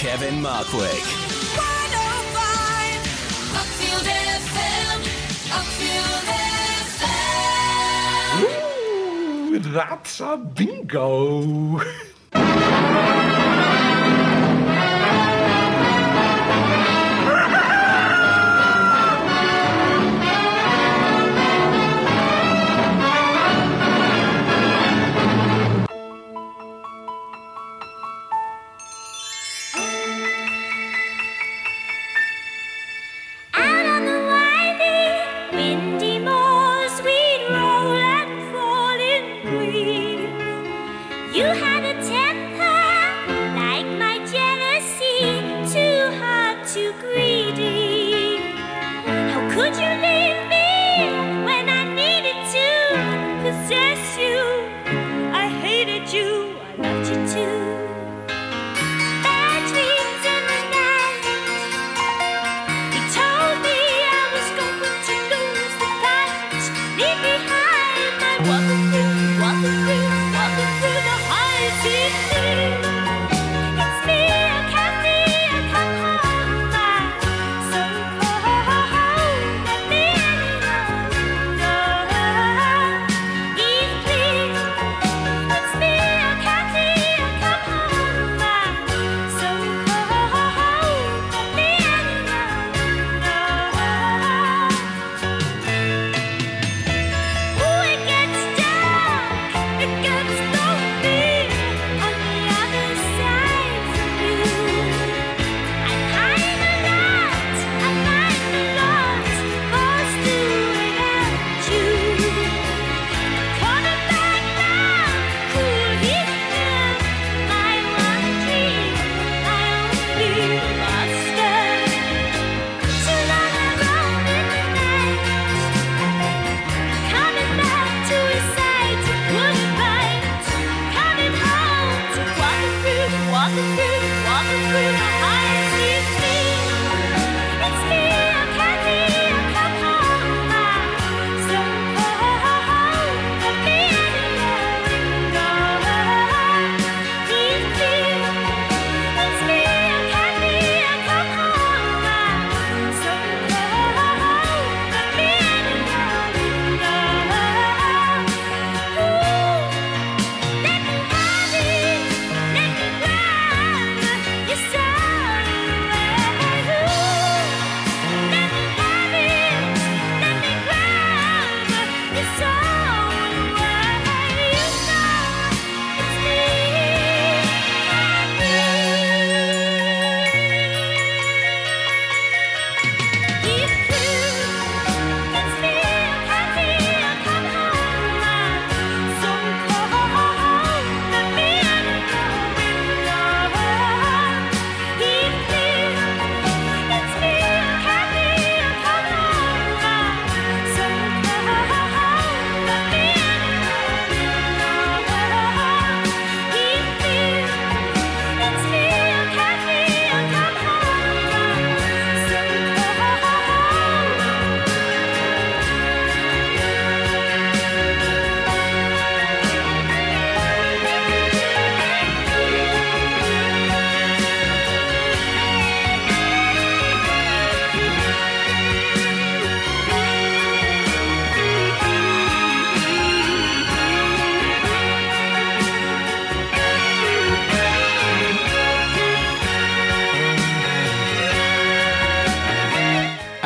Kevin Markwick. Uckfield FM, Uckfield FM. Ooh, that's a bingo.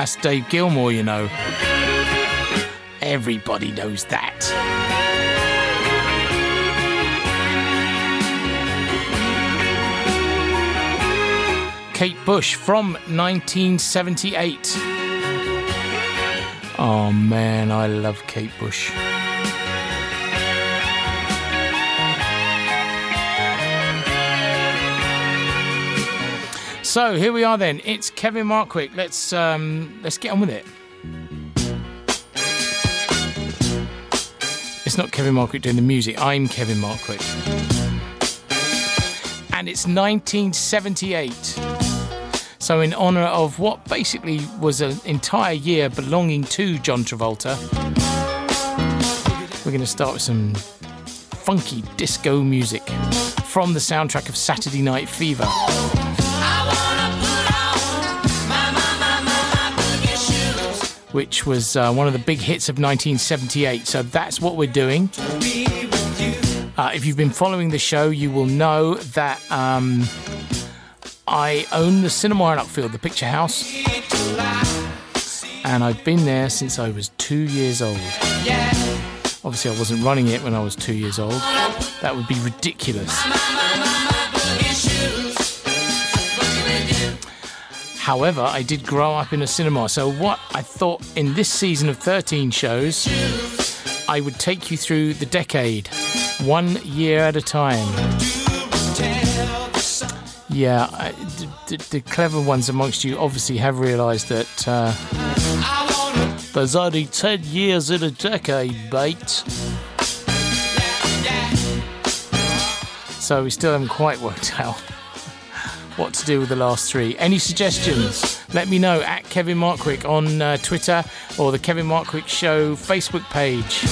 Dave Gilmour, you know. Everybody knows that. Kate Bush from 1978. Oh man, I love Kate Bush. So here we are then. It's Kevin Markwick. Let's um, let's get on with it. It's not Kevin Markwick doing the music. I'm Kevin Markwick. And it's 1978. So in honor of what basically was an entire year belonging to John Travolta, we're going to start with some funky disco music from the soundtrack of Saturday Night Fever. Which was uh, one of the big hits of 1978. So that's what we're doing. Uh, if you've been following the show, you will know that um, I own the cinema in Uckfield, the Picture House, and I've been there since I was two years old. Obviously, I wasn't running it when I was two years old. That would be ridiculous. However, I did grow up in a cinema, so what I thought in this season of 13 shows, I would take you through the decade, one year at a time. Yeah, I, the, the, clever ones amongst you obviously have realised that uh, there's only 10 years in a decade, mate. So we still haven't quite worked out what to do with the last three. Any suggestions? Let me know at Kevin Markwick on uh, Twitter or the Kevin Markwick Show Facebook page.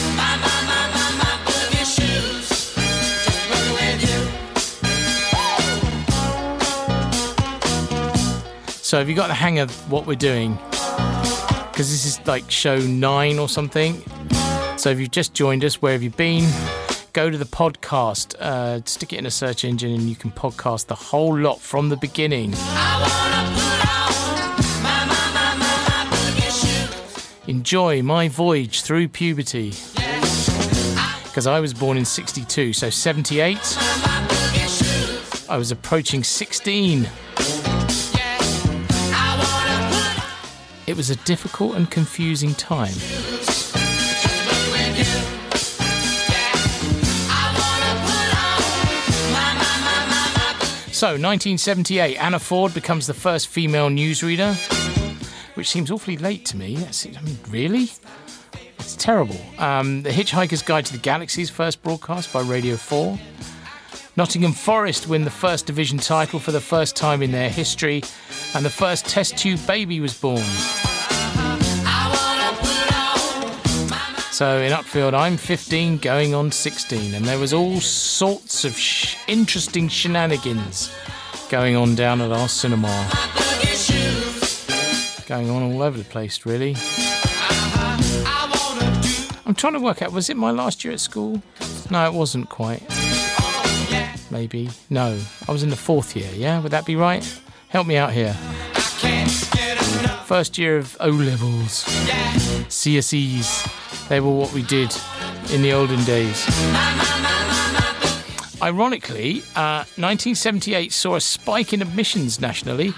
So have you got the hang of what we're doing? Because this is like show nine or something. So if you've just joined us, where have you been? Go to the podcast, uh, stick it in a search engine, and you can podcast the whole lot from the beginning. Enjoy my voyage through puberty. Because I was born in 62, so 78. I was approaching 16. It was a difficult and confusing time. So, 1978, Anna Ford becomes the first female newsreader, which seems awfully late to me. That's, I mean, really? It's terrible. Um, the Hitchhiker's Guide to the Galaxy's first broadcast by Radio 4. Nottingham Forest win the first division title for the first time in their history, and the first test tube baby was born. So in Uckfield, I'm 15, going on 16, and there was all sorts of sh- interesting shenanigans going on down at our cinema. Going on all over the place, really. I'm trying to work out, was it my last year at school? No, it wasn't quite. Maybe. No, I was in the fourth year, yeah? Would that be right? Help me out here. First year of O levels, CSEs. They were what we did in the olden days. Ironically, uh, 1978 saw a spike in admissions nationally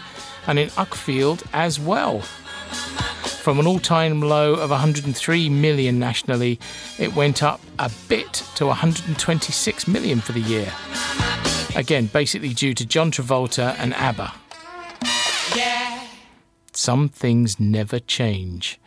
and in Uckfield as well. From an all time low of 103 million nationally, it went up a bit to 126 million for the year. Again, basically due to John Travolta and ABBA. Some things never change.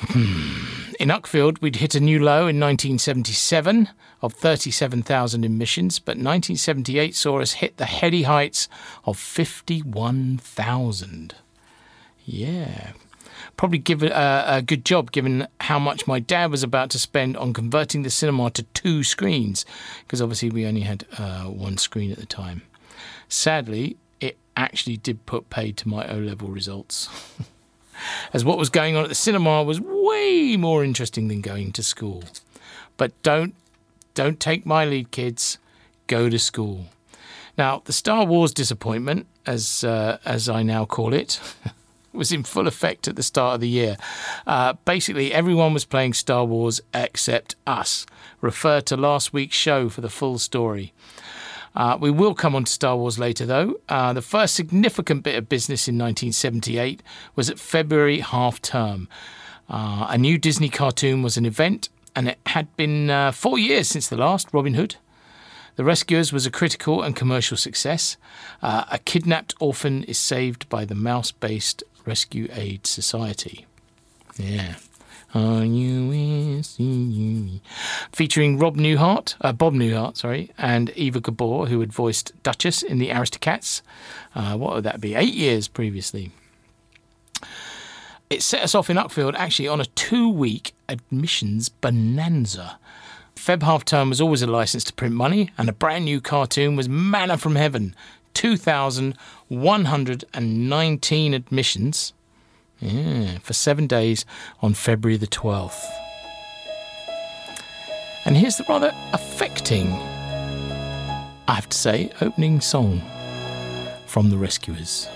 Hmm. In Uckfield, we'd hit a new low in 1977 of 37,000 emissions, but 1978 saw us hit the heady heights of 51,000. Yeah. Probably give a, a good job given how much my dad was about to spend on converting the cinema to two screens, because obviously we only had uh, one screen at the time. Sadly, it actually did put paid to my O level results. as what was going on at the cinema was way more interesting than going to school. But don't don't take my lead, kids. Go to school. Now, the Star Wars disappointment, as uh, as I now call it, was in full effect at the start of the year. Uh, basically, everyone was playing Star Wars except us. Refer to last week's show for the full story. Uh, we will come on to Star Wars later, though. Uh, the first significant bit of business in 1978 was at February half term. Uh, a new Disney cartoon was an event, and it had been uh, four years since the last Robin Hood. The Rescuers was a critical and commercial success. Uh, a kidnapped orphan is saved by the mouse based Rescue Aid Society. Yeah. Me? Featuring Rob Newhart, uh, Bob Newhart, sorry, and Eva Gabor, who had voiced Duchess in the Aristocats. Uh, what would that be? Eight years previously. It set us off in Uckfield actually on a two week admissions bonanza. Feb half term was always a license to print money, and a brand new cartoon was manna from heaven. 2,119 admissions yeah, for seven days on February the 12th. And here's the rather affecting, I have to say, opening song from the Rescuers.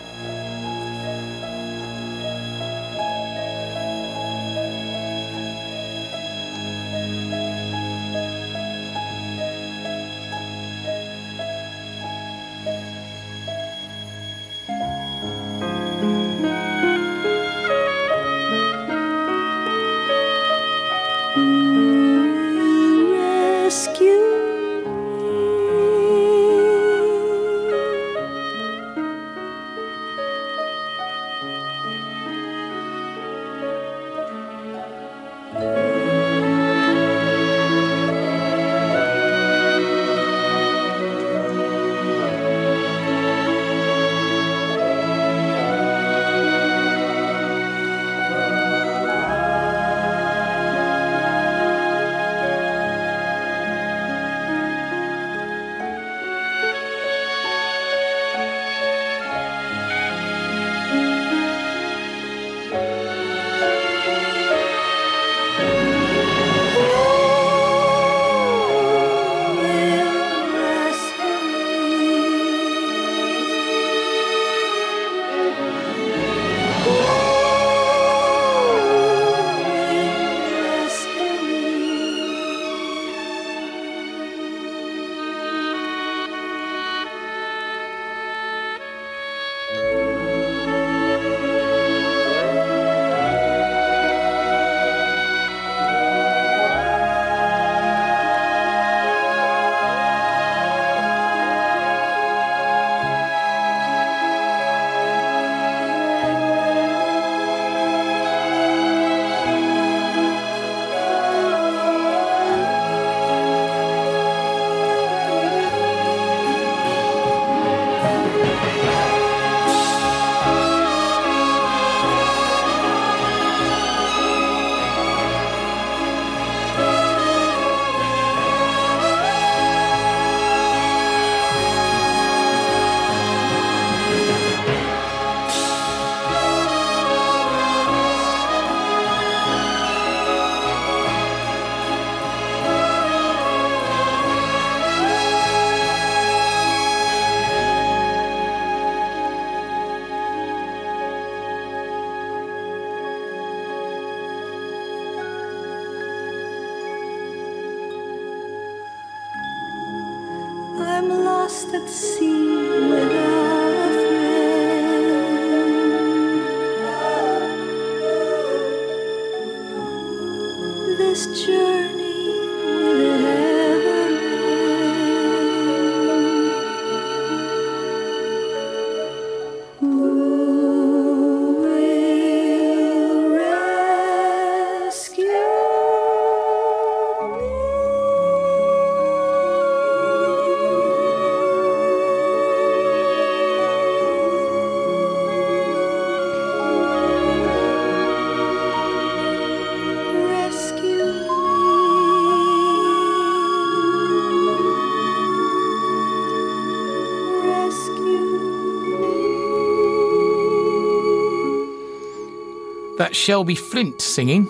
That's Shelby Flint singing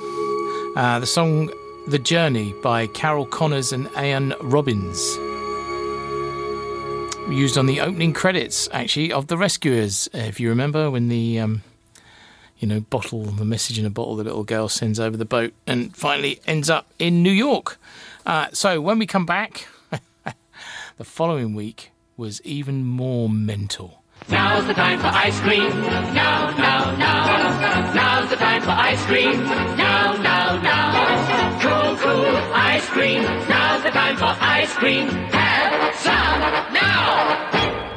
uh, the song The Journey by Carol Connors and Ayn Robbins. Used on the opening credits, actually, of The Rescuers. If you remember when the, um, you know, bottle, the message in a bottle the little girl sends over the boat and finally ends up in New York. Uh, so when we come back, the following week was even more mental. Now's the time for ice cream. Now, now, now. Now's the time for ice cream. Now, now, now. Cool, cool ice cream. Now's the time for ice cream. Have some now.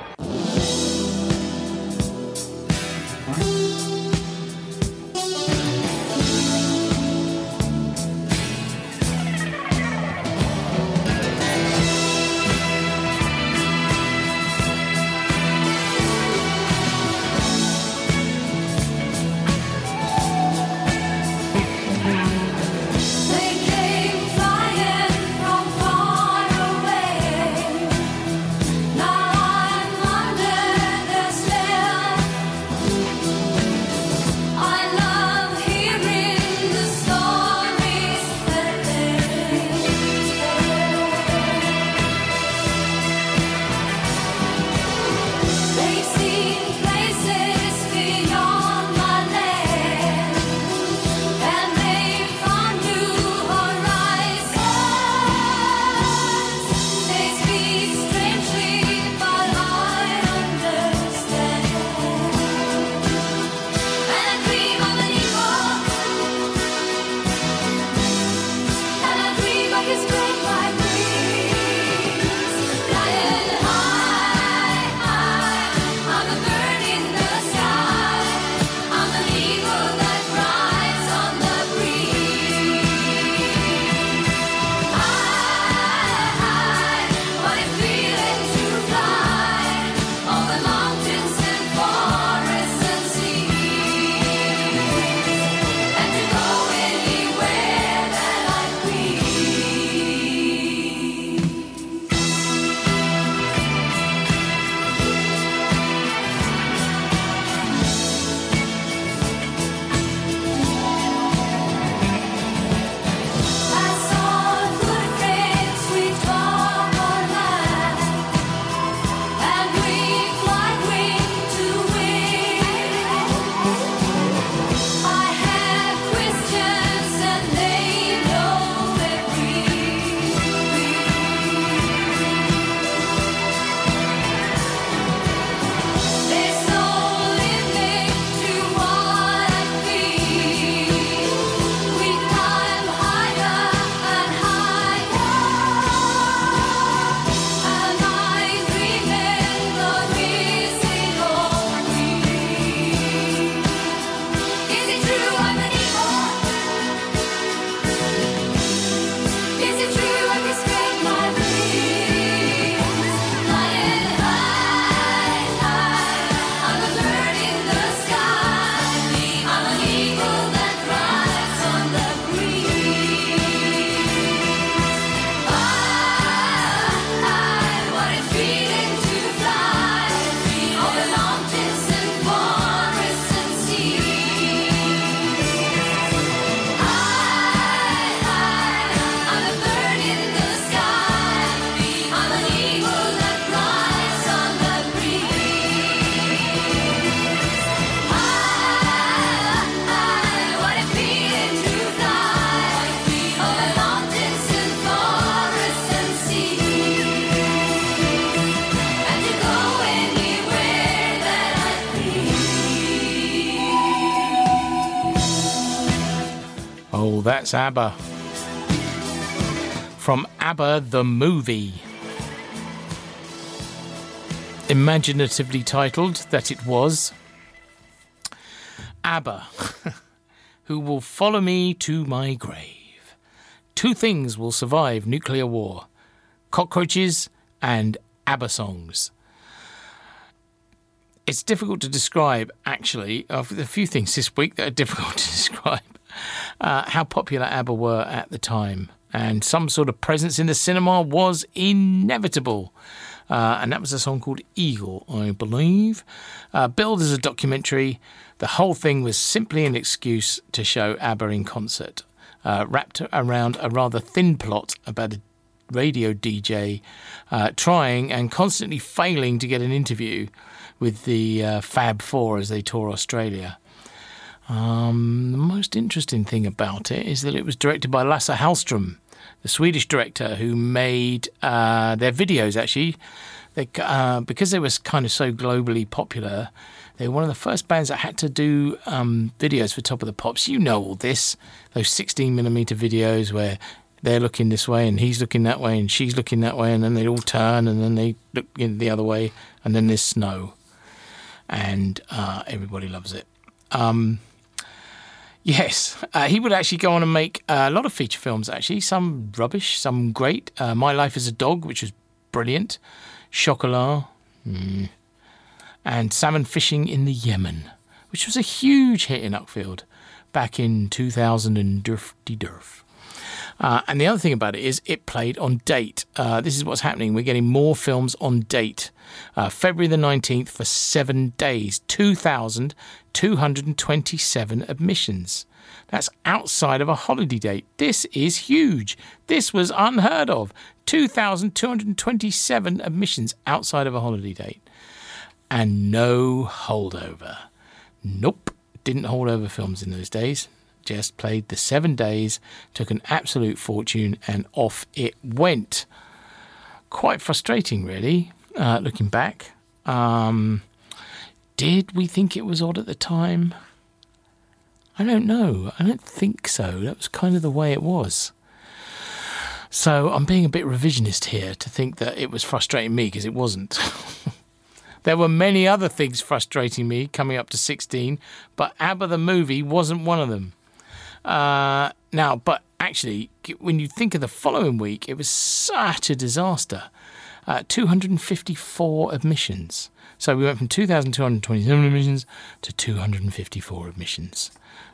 That's ABBA. From ABBA the movie. Imaginatively titled that it was ABBA, who will follow me to my grave. Two things will survive nuclear war cockroaches and ABBA songs. It's difficult to describe, actually. A few things this week that are difficult to describe. Uh, how popular ABBA were at the time. And some sort of presence in the cinema was inevitable. Uh, and that was a song called Eagle, I believe. Uh, billed as a documentary, the whole thing was simply an excuse to show ABBA in concert, uh, wrapped around a rather thin plot about a radio DJ uh, trying and constantly failing to get an interview with the uh, Fab Four as they tour Australia. Um, the most interesting thing about it is that it was directed by Lasse Hallström, the Swedish director who made uh, their videos actually. They, uh, because they was kind of so globally popular, they were one of the first bands that had to do um, videos for Top of the Pops. You know all this, those 16 millimeter videos where they're looking this way and he's looking that way and she's looking that way, and then they all turn and then they look in the other way, and then there's snow, and uh, everybody loves it. Um, Yes, uh, he would actually go on and make a lot of feature films. Actually, some rubbish, some great. Uh, My Life as a Dog, which was brilliant. Chocolat, mm. and Salmon Fishing in the Yemen, which was a huge hit in Uckfield back in 2000 and Durfty Durf. Uh, and the other thing about it is it played on date. Uh, this is what's happening. We're getting more films on date. Uh, February the 19th for seven days, 2,227 admissions. That's outside of a holiday date. This is huge. This was unheard of. 2,227 admissions outside of a holiday date. And no holdover. Nope. Didn't hold over films in those days just played the seven days, took an absolute fortune, and off it went. Quite frustrating, really, uh, looking back. Um, did we think it was odd at the time? I don't know. I don't think so. That was kind of the way it was. So I'm being a bit revisionist here to think that it was frustrating me because it wasn't. There were many other things frustrating me coming up to 16, but ABBA the movie wasn't one of them. Uh, now, but actually, when you think of the following week, it was such a disaster. Uh, 254 admissions. So we went from 2,227 admissions to 254 admissions.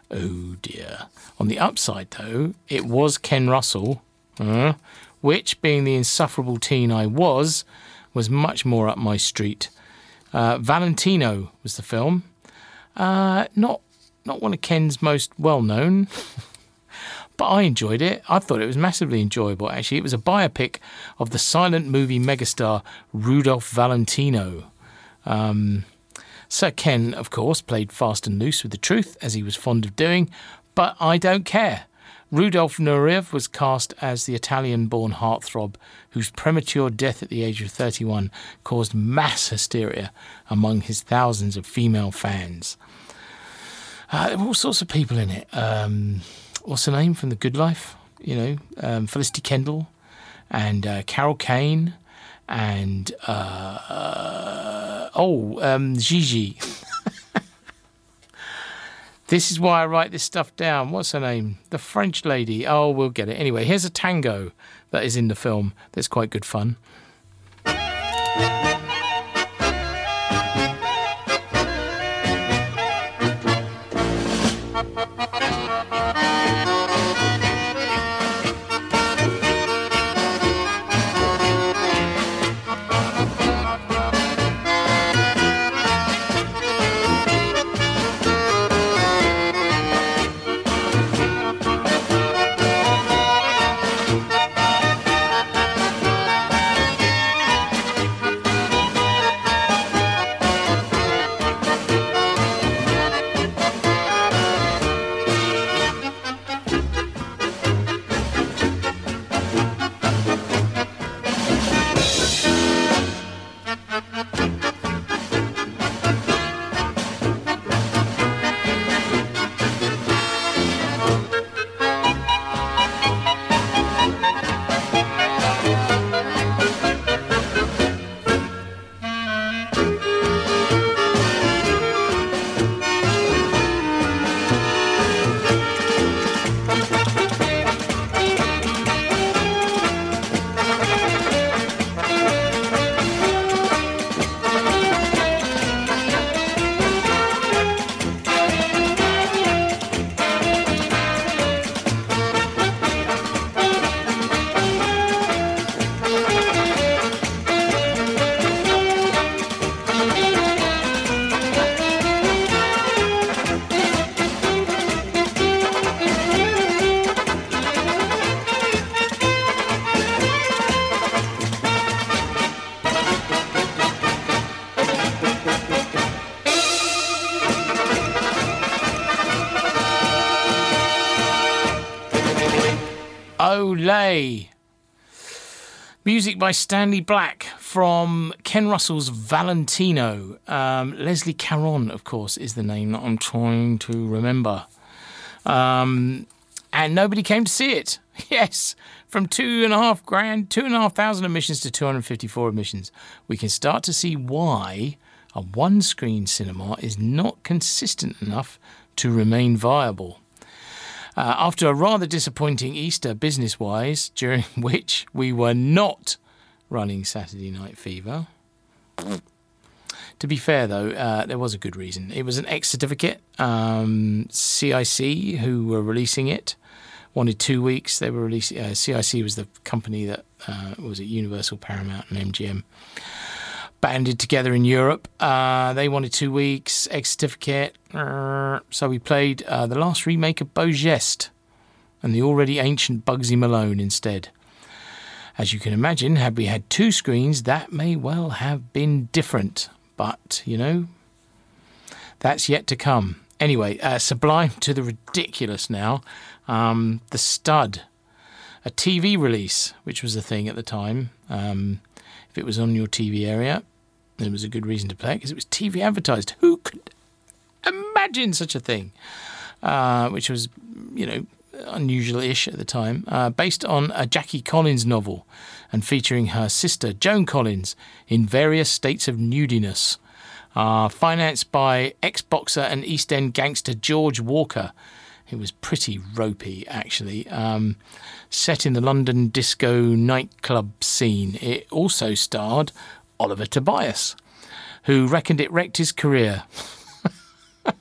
Oh dear. On the upside, though, it was Ken Russell, uh, which, being the insufferable teen I was, was much more up my street. Uh, Valentino was the film. Uh, not not one of Ken's most well known, but I enjoyed it. I thought it was massively enjoyable, actually. It was a biopic of the silent movie megastar Rudolph Valentino. Um, Sir Ken, of course, played fast and loose with the truth, as he was fond of doing, but I don't care. Rudolf Nureyev was cast as the Italian born heartthrob whose premature death at the age of 31 caused mass hysteria among his thousands of female fans. Uh, all sorts of people in it. Um, what's her name from The Good Life? You know, um, Felicity Kendal and uh, Carol Kane and uh, uh oh, um, Gigi. this is why I write this stuff down. What's her name? The French lady. Oh, we'll get it. Anyway, here's a tango that is in the film that's quite good fun. Music by Stanley Black from Ken Russell's Valentino. Um, Leslie Caron, of course, is the name that I'm trying to remember. Um, and nobody came to see it. Yes, from two and a half grand, two and a half thousand admissions to 254 admissions, we can start to see why a one screen cinema is not consistent enough to remain viable. Uh, after a rather disappointing Easter business wise, during which we were not running Saturday Night Fever. To be fair, though, uh, there was a good reason. It was an X certificate. Um, CIC, who were releasing it, wanted two weeks. They were releasing. Uh, CIC was the company that uh, was at Universal, Paramount, and MGM. Banded together in Europe. Uh, they wanted two weeks. X certificate. Uh, so we played uh, the last remake of Beau Geste and the already ancient Bugsy Malone instead. As you can imagine, had we had two screens, that may well have been different. But, you know, that's yet to come. Anyway, uh, sublime to the ridiculous now. Um, the Stud, a TV release, which was a thing at the time. Um, if it was on your TV area, there was a good reason to play it because it was TV advertised. Who could imagine such a thing? Uh, which was, you know, unusual-ish at the time. Uh, based on a Jackie Collins novel and featuring her sister Joan Collins in various states of nudiness. Uh, financed by ex-boxer and East End gangster George Walker. It was pretty ropey, actually. Um, set in the London disco nightclub scene. It also starred Oliver Tobias, who reckoned it wrecked his career.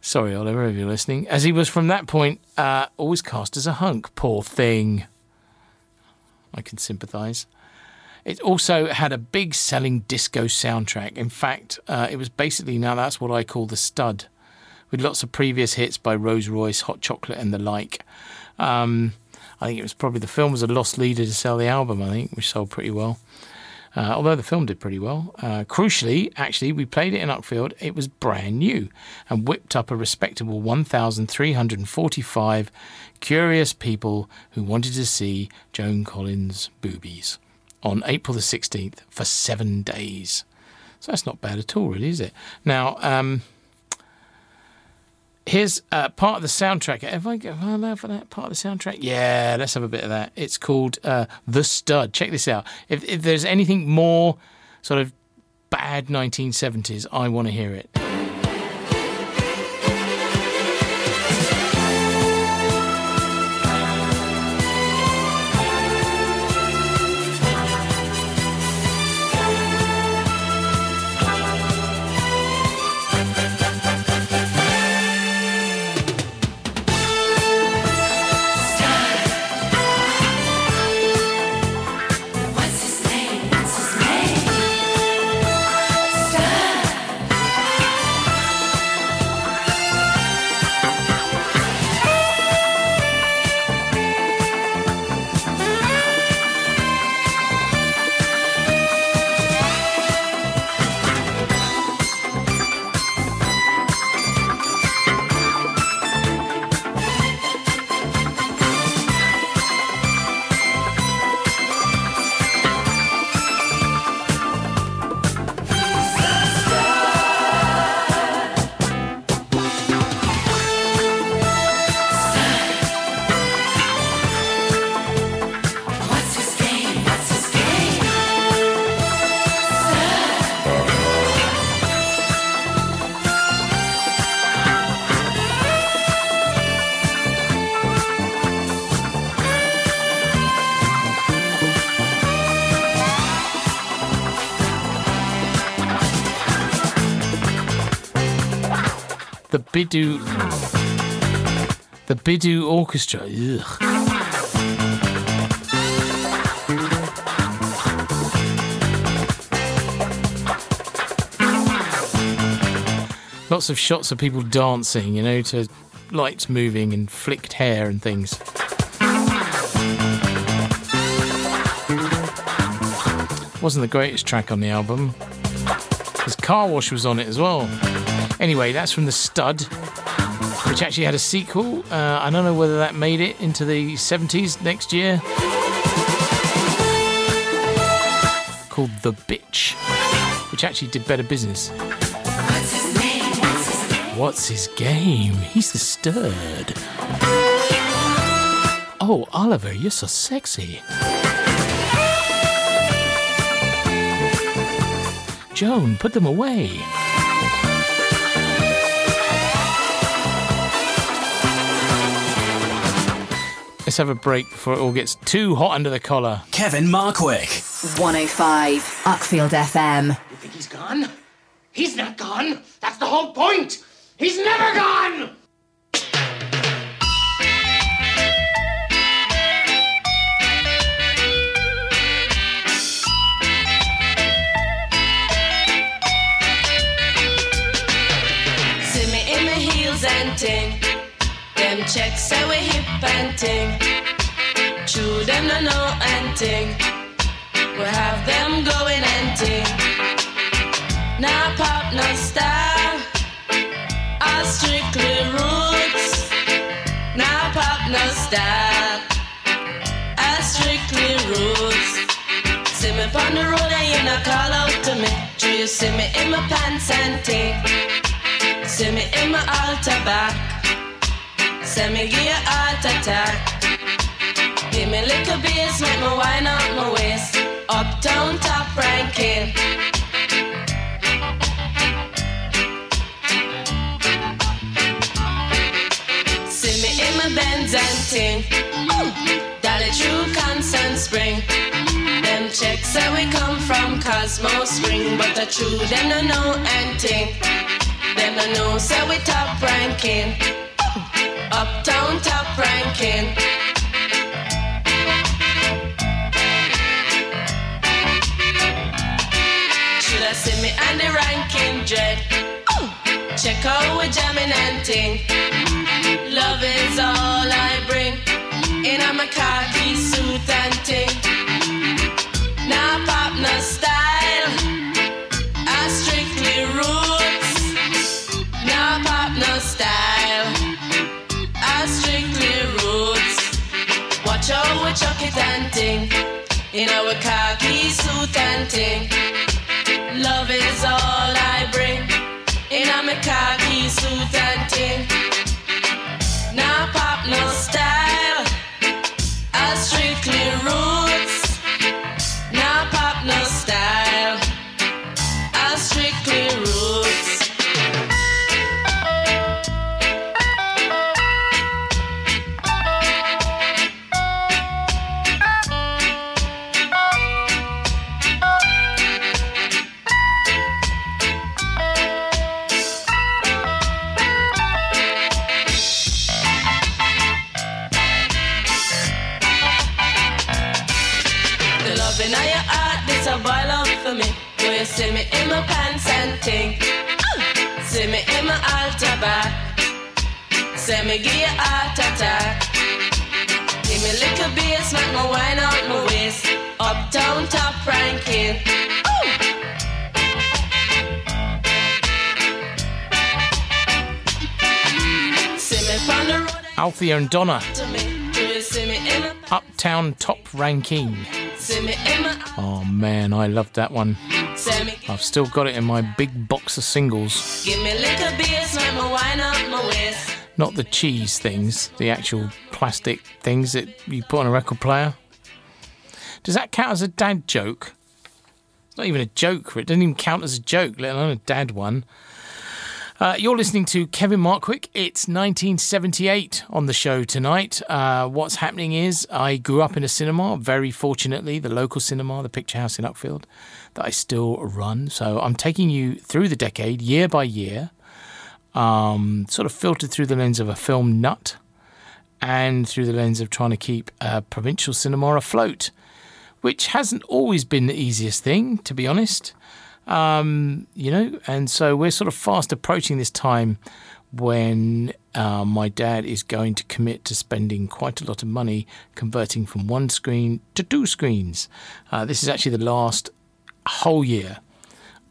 Sorry, Oliver, if you're listening. As he was from that point uh, always cast as a hunk. Poor thing. I can sympathise. It also had a big selling disco soundtrack. In fact, uh, it was basically now that's what I call the stud, with lots of previous hits by Rose Royce, Hot Chocolate, and the like. Um, I think it was probably the film was a lost leader to sell the album, I think, which sold pretty well. Uh, although the film did pretty well. Uh, crucially, actually, we played it in Uckfield. It was brand new and whipped up a respectable 1,345 curious people who wanted to see Joan Collins' boobies on April the 16th for seven days. So that's not bad at all, really, is it? Now, um, here's uh, part of the soundtrack. Have I, have I allowed for that part of the soundtrack? Yeah, let's have a bit of that. It's called uh, The Stud. Check this out. If, if there's anything more sort of bad 1970s, I want to hear it. The Biddu Orchestra. Ugh. Lots of shots of people dancing, you know, to lights moving and flicked hair and things. Wasn't the greatest track on the album. Because Car Wash was on it as well. Anyway, that's from the Stud. which actually had a sequel. Uh, I don't know whether that made it into the 70s next year. Called The Bitch, which actually did better business. What's his? What's his game? He's the Stud. Oh, Oliver, you're so sexy. Joan, put them away. Let's have a break before it all gets too hot under the collar. Kevin Markwick. 105 Uckfield FM. You think he's gone? He's not gone. That's the whole point. He's never gone. Ranking. See me in my Oh man, I loved that one. I've still got it in my big box of singles. Give me little bass, make me wine up my waist. Not the cheese things, the actual plastic things that you put on a record player. Does that count as a dad joke? It's not even a joke. It doesn't even count as a joke, let alone a dad one. Uh, you're listening to Kevin Markwick. It's 1978 on the show tonight. Uh, what's happening is I grew up in a cinema, very fortunately, the local cinema, the Picture House in Uckfield, that I still run. So I'm taking you through the decade, year by year, um, sort of filtered through the lens of a film nut and through the lens of trying to keep uh, provincial cinema afloat, which hasn't always been the easiest thing, to be honest. Um, you know, and so we're sort of fast approaching this time when uh, my dad is going to commit to spending quite a lot of money converting from one screen to two screens. Uh, this is actually the last whole year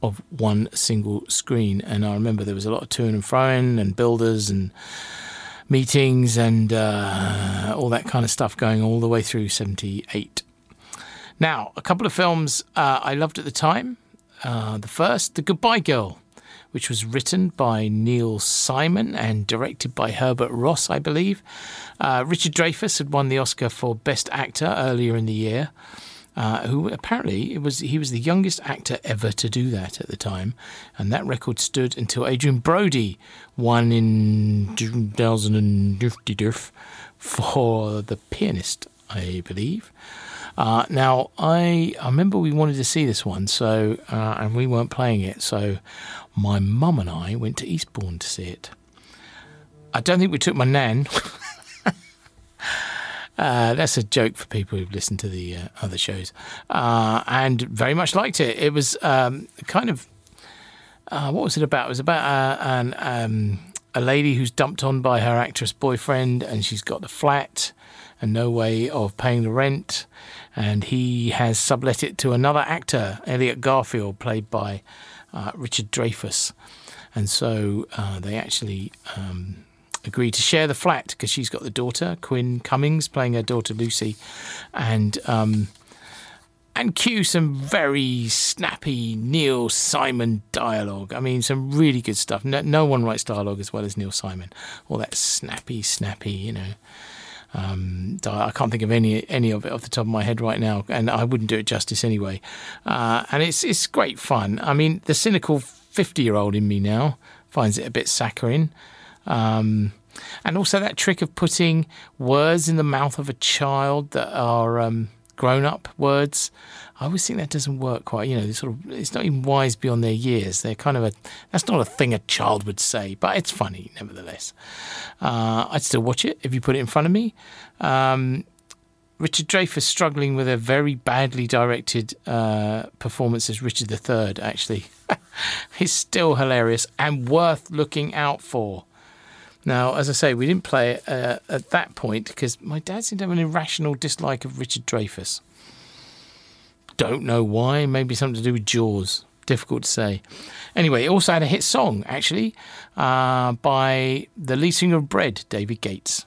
of one single screen. And I remember there was a lot of toing and froing and builders and meetings and uh, all that kind of stuff going all the way through 78. Now, a couple of films uh, I loved at the time. Uh, the first, The Goodbye Girl, which was written by Neil Simon and directed by Herbert Ross, I believe. Uh, Richard Dreyfuss had won the Oscar for Best Actor earlier in the year. Uh, who apparently it was he was the youngest actor ever to do that at the time, and that record stood until Adrien Brody won in 2050 for The Pianist, I believe. Uh, now, I I remember we wanted to see this one, so uh, and we weren't playing it, so my mum and I went to Eastbourne to see it. I don't think we took my nan. Uh, that's a joke for people who've listened to the uh, other shows, uh, and very much liked it. It was um, kind of uh, what was it about? It was about an, um, a lady who's dumped on by her actress boyfriend, and she's got the flat and no way of paying the rent, and he has sublet it to another actor, Elliot Garfield, played by uh, Richard Dreyfuss, and so they actually. Um, to share the flat because she's got the daughter Quinn Cummings playing her daughter Lucy, and um, and cue some very snappy Neil Simon dialogue. I mean, some really good stuff. No, no one writes dialogue as well as Neil Simon. All that snappy, snappy, you know. Um, I can't think of any any of it off the top of my head right now, and I wouldn't do it justice anyway. Uh, and it's it's great fun. I mean, the cynical fifty year old in me now finds it a bit saccharine. Um, and also that trick of putting words in the mouth of a child that are um, grown up words. I always think that doesn't work quite. You know, sort of, it's not even wise beyond their years. They're kind of a, that's not a thing a child would say, but it's funny nevertheless. Uh, I'd still watch it if you put it in front of me. Um, Richard Dreyfuss struggling with a very badly directed uh, performance as Richard III, actually. He's still hilarious and worth looking out for. Now, as I say, we didn't play it uh, at that point because my dad seemed to have an irrational dislike of Richard Dreyfuss. Don't know why. Maybe something to do with Jaws. Difficult to say. Anyway, it also had a hit song, actually, uh, by the lead singer of Bread, David Gates.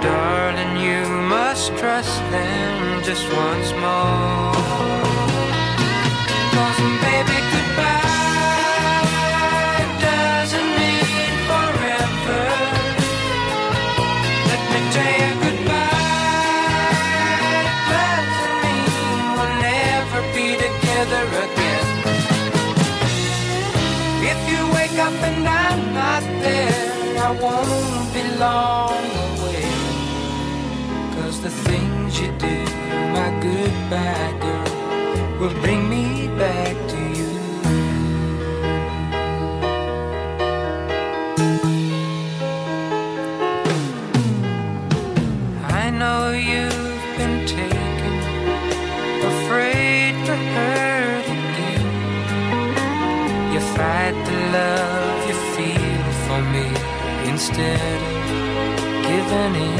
Darling, you must trust them just once more. Of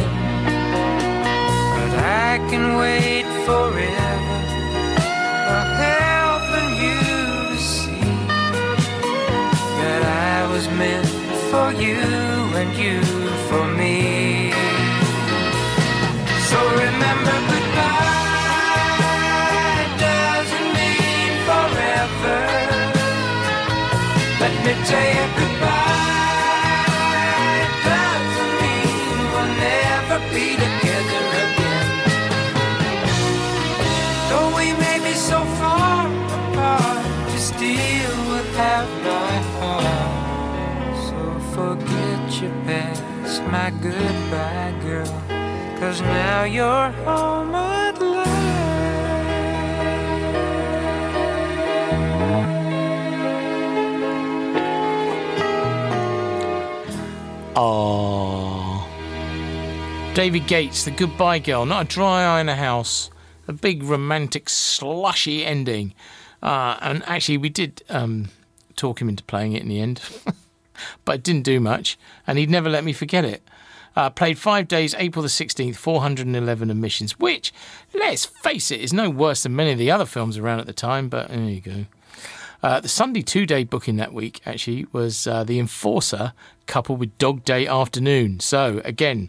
goodbye, girl. Cause now you're home at Aww. David Gates, The Goodbye Girl, not a dry eye in a house, a big romantic slushy ending. Uh, and actually, we did um, talk him into playing it in the end, but it didn't do much, and he'd never let me forget it. Uh, played five days, April the 16th, 411 admissions, which, let's face it, is no worse than many of the other films around at the time, but there you go. Uh, the Sunday two day booking that week actually was uh, The Enforcer coupled with Dog Day Afternoon. So, again,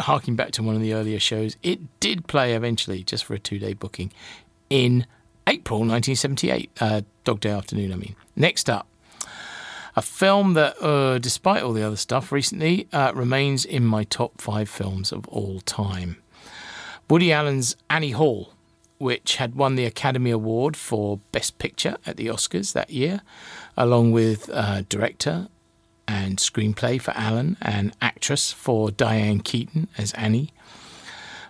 harking back to one of the earlier shows, it did play eventually just for a two day booking in April 1978. Uh, Dog Day Afternoon, I mean. Next up, a film that, uh, despite all the other stuff recently, uh, remains in my top five films of all time. Woody Allen's Annie Hall, which had won the Academy Award for Best Picture at the Oscars that year, along with uh, director and screenplay for Allen and actress for Diane Keaton as Annie.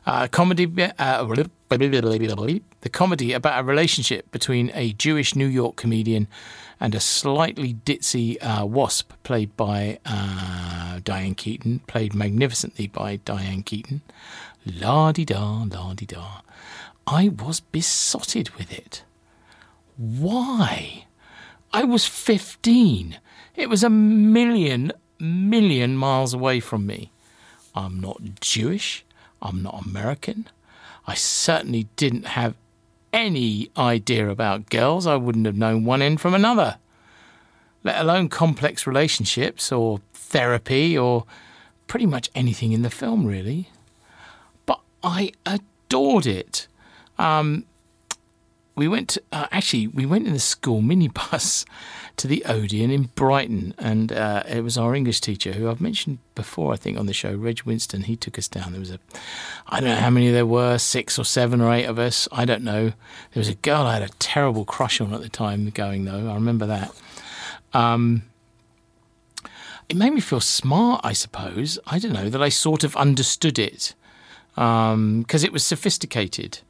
Uh, comedy, uh, the comedy about a relationship between a Jewish New York comedian and a slightly ditzy uh, wasp played by uh, Diane Keaton, played magnificently by Diane Keaton. La di da, la di da. I was besotted with it. Why? I was 15. It was a million, million miles away from me. I'm not Jewish. I'm not American. I certainly didn't have any idea about girls. I wouldn't have known one end from another, let alone complex relationships or therapy or pretty much anything in the film, really. But I adored it. Um, we went uh, actually we went in the school minibus to the Odeon in Brighton, and uh, it was our English teacher who I've mentioned before, I think, on the show, Reg Winston. He took us down. There was a, I don't know how many there were, six or seven or eight of us. I don't know. There was a girl I had a terrible crush on at the time going though. I remember that. Um, it made me feel smart, I suppose. I don't know that I sort of understood it because um, it was sophisticated.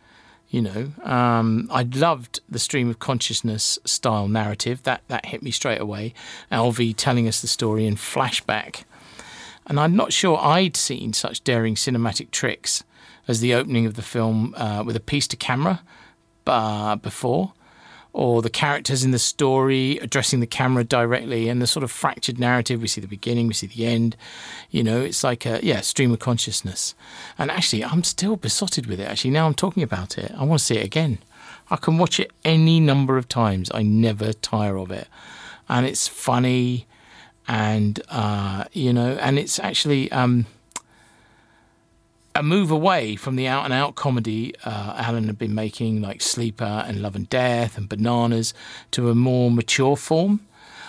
You know, um, I loved the stream of consciousness style narrative. That that hit me straight away. Alvy telling us the story in flashback, and I'm not sure I'd seen such daring cinematic tricks as the opening of the film uh, with a piece to camera uh, before or the characters in the story addressing the camera directly and the sort of fractured narrative. We see the beginning, we see the end. You know, it's like a yeah stream of consciousness. And actually, I'm still besotted with it. Actually, now I'm talking about it, I want to see it again. I can watch it any number of times. I never tire of it, and it's funny, and uh, you know, and it's actually. Um, a move away from the out and out comedy uh, Allen had been making, like Sleeper and Love and Death and Bananas, to a more mature form.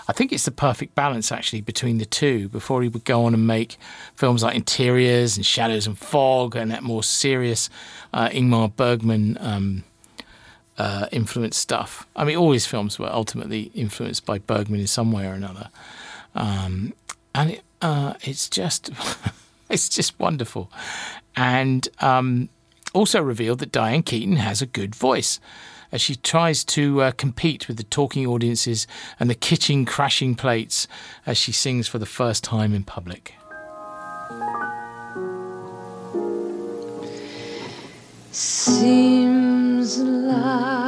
I think it's the perfect balance actually between the two before he would go on and make films like Interiors and Shadows and Fog and that more serious uh, Ingmar Bergman um, uh, influenced stuff. I mean, all his films were ultimately influenced by Bergman in some way or another. Um, and it, uh, it's just. it's just wonderful and um, also revealed that Diane Keaton has a good voice as she tries to uh, compete with the talking audiences and the kitchen crashing plates as she sings for the first time in public. Seems like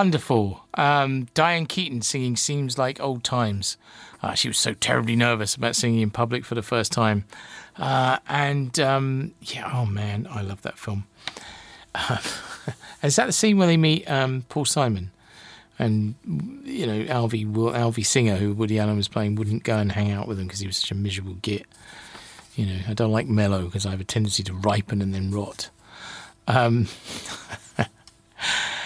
Wonderful. Um, Diane Keaton singing Seems Like Old Times. Uh, she was so terribly nervous about singing in public for the first time. Uh, and um, yeah, oh man, I love that film. is that the scene where they meet um, Paul Simon? And, you know, Alvy Singer, who Woody Allen was playing, wouldn't go and hang out with him because he was such a miserable git. You know, I don't like mellow because I have a tendency to ripen and then rot. Um,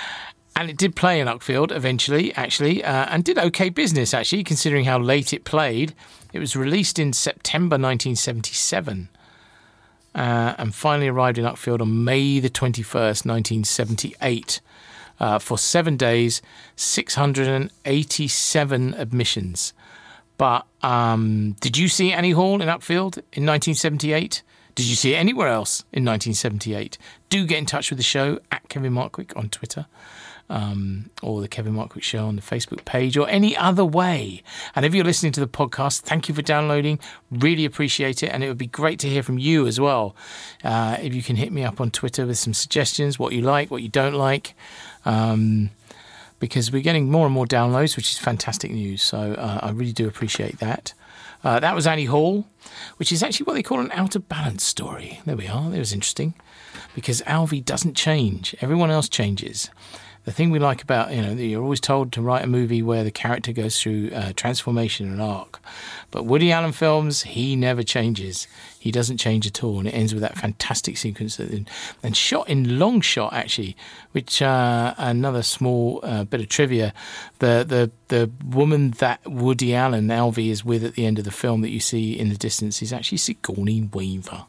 and it did play in Uckfield eventually, actually, uh, and did okay business, actually, considering how late it played. It was released in September 1977 uh, and finally arrived in Uckfield on May the 21st, 1978. Uh, for seven days, 687 admissions. But um, did you see Annie Hall in Uckfield in 1978? Did you see it anywhere else in 1978? Do get in touch with the show at Kevin Markwick on Twitter um, or the Kevin Markwick Show on the Facebook page or any other way. And if you're listening to the podcast, thank you for downloading. Really appreciate it. And it would be great to hear from you as well. Uh, if you can hit me up on Twitter with some suggestions, what you like, what you don't like. Um, because we're getting more and more downloads, which is fantastic news. So uh, I really do appreciate that. Uh, that was Annie Hall, which is actually what they call an out of balance story. There we are. That was interesting because Alvy doesn't change. Everyone else changes. The thing we like about, you know, you're always told to write a movie where the character goes through uh, transformation and arc. But Woody Allen films, he never changes. He doesn't change at all. And it ends with that fantastic sequence that, and shot in long shot, actually, which uh, another small uh, bit of trivia. The, the, the woman that Woody Allen, Alvy, is with at the end of the film that you see in the distance is actually Sigourney Weaver.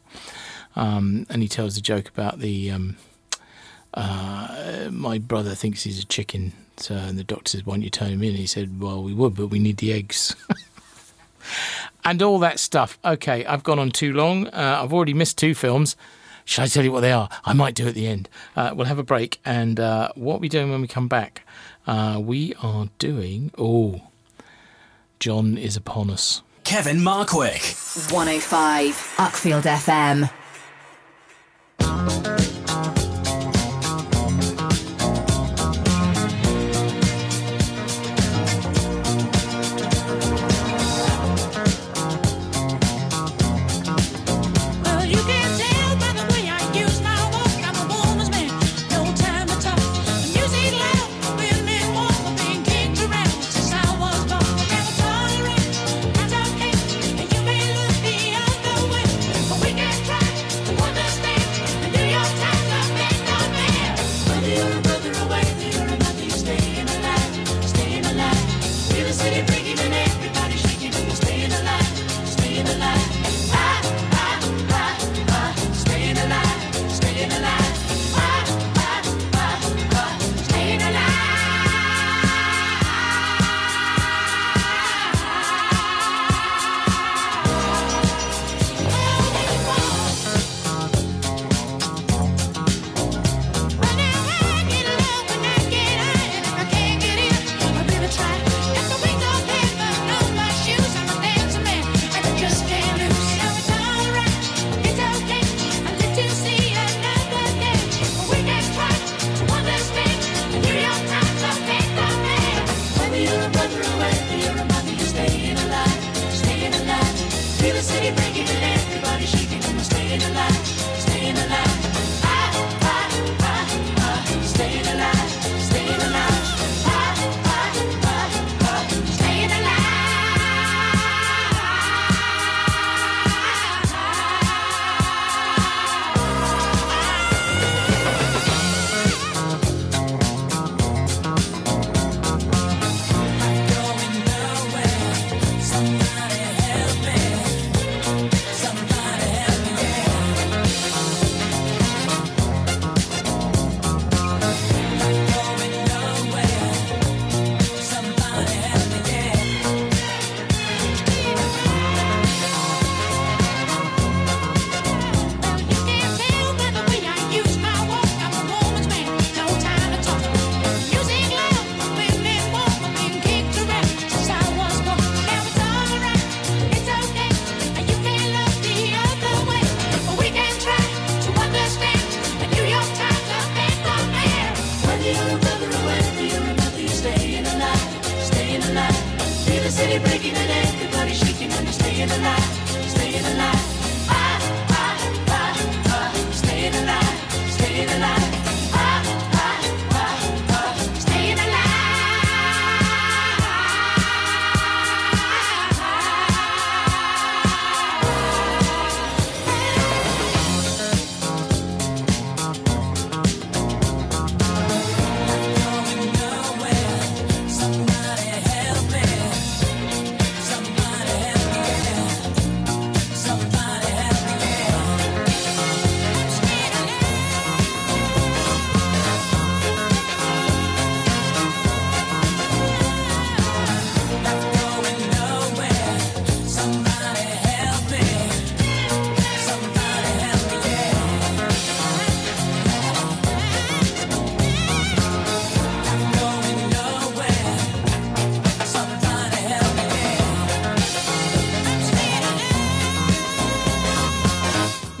Um, and he tells a joke about the. Um, uh, my brother thinks he's a chicken. So, and the doctor says, Why don't you turn him in? He said, Well, we would, but we need the eggs. and all that stuff. Okay, I've gone on too long. Uh, I've already missed two films. Shall I tell you what they are? I might do at the end. Uh, we'll have a break. And uh, what are we doing when we come back? Uh, we are doing. Oh, John is upon us. Kevin Markwick. 105 Uckfield FM.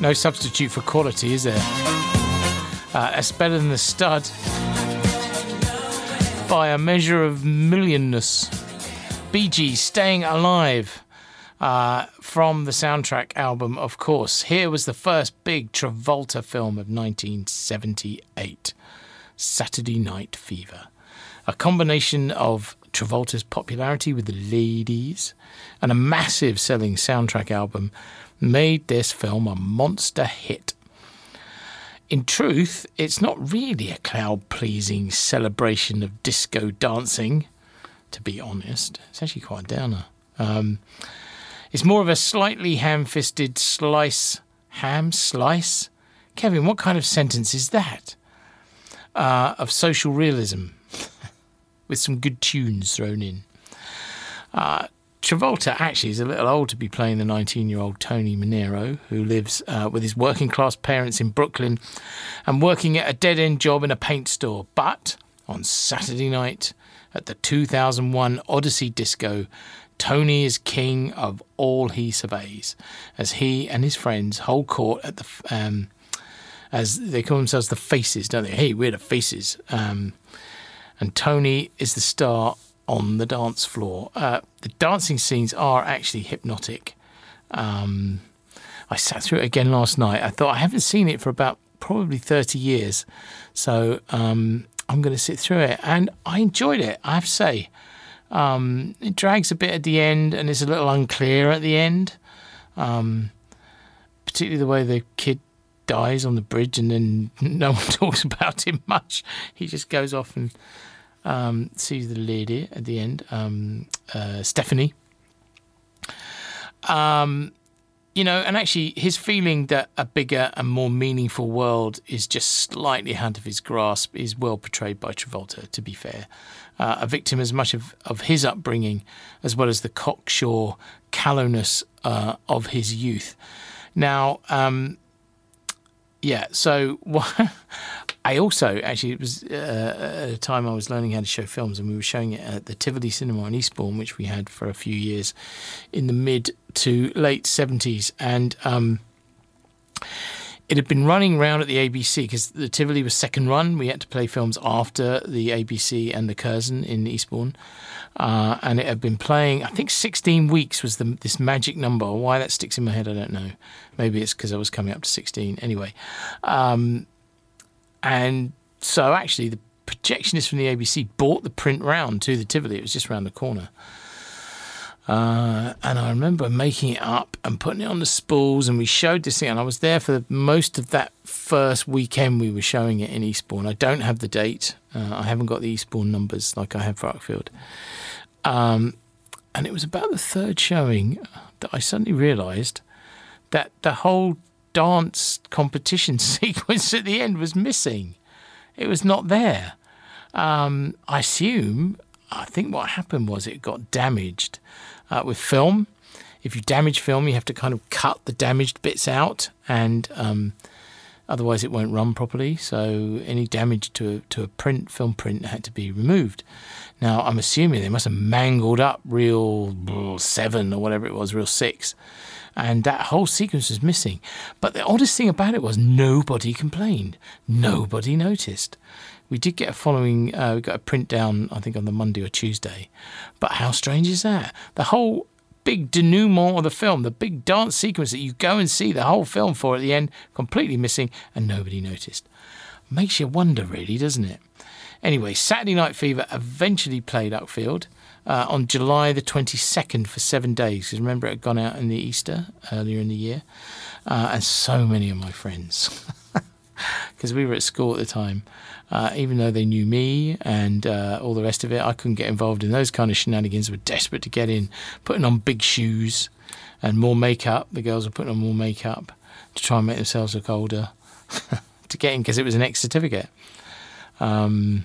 No substitute for quality, is there? Uh, it's better than the stud by a measure of millionness. Bee Gees Staying Alive uh, from the soundtrack album, of course. Here was the first big Travolta film of 1978 Saturday Night Fever. A combination of Travolta's popularity with the ladies and a massive selling soundtrack album made this film a monster hit. In truth, it's not really a crowd pleasing celebration of disco dancing, to be honest. It's actually quite a downer. Um, it's more of a slightly ham fisted slice. Ham slice? Kevin, what kind of sentence is that? Uh, of social realism with some good tunes thrown in. Uh, Travolta actually is a little old to be playing the 19 year old Tony Manero, who lives uh, with his working class parents in Brooklyn and working at a dead end job in a paint store. But on Saturday night at the 2001 Odyssey Disco, Tony is king of all he surveys as he and his friends hold court at the. Um, as they call themselves the faces, don't they? Hey, we're the faces. Um, and Tony is the star on the dance floor. Uh, the dancing scenes are actually hypnotic. Um, I sat through it again last night. I thought I haven't seen it for about probably 30 years. So um, I'm going to sit through it. And I enjoyed it, I have to say. Um, it drags a bit at the end and it's a little unclear at the end. Um, particularly the way the kid dies on the bridge and then no one talks about him much. He just goes off and um, the lady at the end, um, uh, Stephanie. Um, you know, and actually, his feeling that a bigger and more meaningful world is just slightly out of his grasp is well portrayed by Travolta, to be fair. Uh, a victim as much of, of his upbringing as well as the cocksure callowness uh, of his youth. Now, um, yeah, so I also actually it was uh, a time I was learning how to show films, and we were showing it at the Tivoli Cinema in Eastbourne, which we had for a few years in the mid to late seventies, and um, it had been running around at the ABC because the Tivoli was second run. We had to play films after the ABC and the Curzon in Eastbourne. Uh, and it had been playing, I think 16 weeks was the, this magic number. Why that sticks in my head, I don't know. Maybe it's because I was coming up to 16. Anyway. Um, and so actually, the projectionist from the ABC bought the print round to the Tivoli. It was just round the corner. Uh, and I remember making it up and putting it on the spools, and we showed this thing. And I was there for most of that first weekend we were showing it in Eastbourne. I don't have the date. Uh, I haven't got the Eastbourne numbers like I have for Uckfield. Um, and it was about the third showing that I suddenly realised that the whole dance competition sequence at the end was missing. It was not there. Um, I assume, I think what happened was it got damaged uh, with film. If you damage film, you have to kind of cut the damaged bits out, and um, otherwise it won't run properly. So any damage to to a print film print had to be removed. Now I'm assuming they must have mangled up Reel seven or whatever it was, Reel six, and that whole sequence was missing. But the oddest thing about it was nobody complained, nobody noticed. We did get a following. Uh, we got a print down, I think, on the Monday or Tuesday. But how strange is that? The whole big denouement of the film, the big dance sequence that you go and see the whole film for at the end, completely missing, and nobody noticed. Makes you wonder, really, doesn't it? Anyway, Saturday Night Fever eventually played Uckfield uh, on July the 22nd for seven days. Because remember, it had gone out in the Easter earlier in the year. Uh, and so many of my friends, because we were at school at the time, uh, even though they knew me and uh, all the rest of it, I couldn't get involved in those kind of shenanigans. We're desperate to get in, putting on big shoes and more makeup. The girls were putting on more makeup to try and make themselves look older to get in because it was an ex certificate. Um,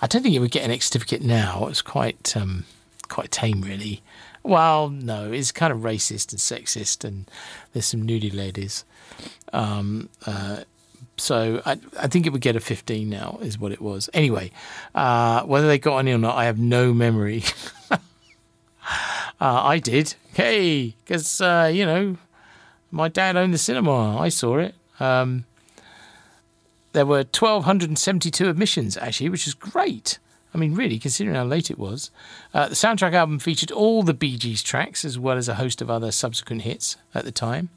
I don't think you would get an ex certificate now. It's quite um, quite tame, really. Well, no, it's kind of racist and sexist, and there's some nudie ladies. Um, uh, so I, I think it would get a 15 now, is what it was. Anyway, uh, whether they got any or not, I have no memory. uh, I did. Hey, because, uh, you know, my dad owned the cinema. I saw it. Um, there were 1,272 admissions, actually, which is great. I mean, really, considering how late it was. Uh, the soundtrack album featured all the Bee Gees tracks, as well as a host of other subsequent hits at the time.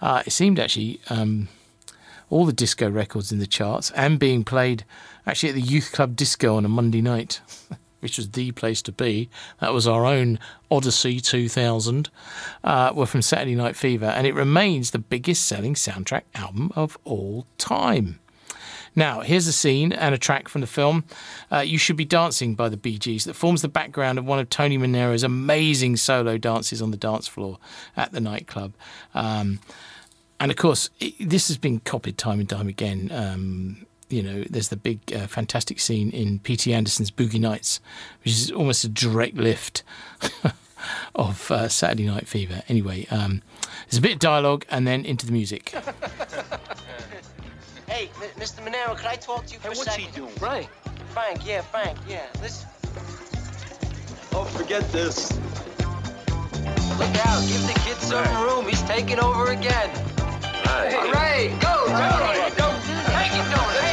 Uh, it seemed actually um, all the disco records in the charts and being played actually at the Youth Club Disco on a Monday night, which was the place to be. That was our own Odyssey 2000, uh, were from Saturday Night Fever, and it remains the biggest selling soundtrack album of all time. Now, here's a scene and a track from the film, uh, You Should Be Dancing by the Bee Gees, that forms the background of one of Tony Manero's amazing solo dances on the dance floor at the nightclub. Um, and of course, it, this has been copied time and time again. Um, you know, there's the big, uh, fantastic scene in P.T. Anderson's Boogie Nights, which is almost a direct lift of uh, Saturday Night Fever. Anyway, um, there's a bit of dialogue and then into the music. Hey, M- Mr. Manero, could I talk to you for a what's second? he doing? Frank. Frank, yeah, Frank, yeah. Listen, Oh, forget this. Look out. Give the kid some room. He's taking over again. Right. All right, go, go, go. Take it, go,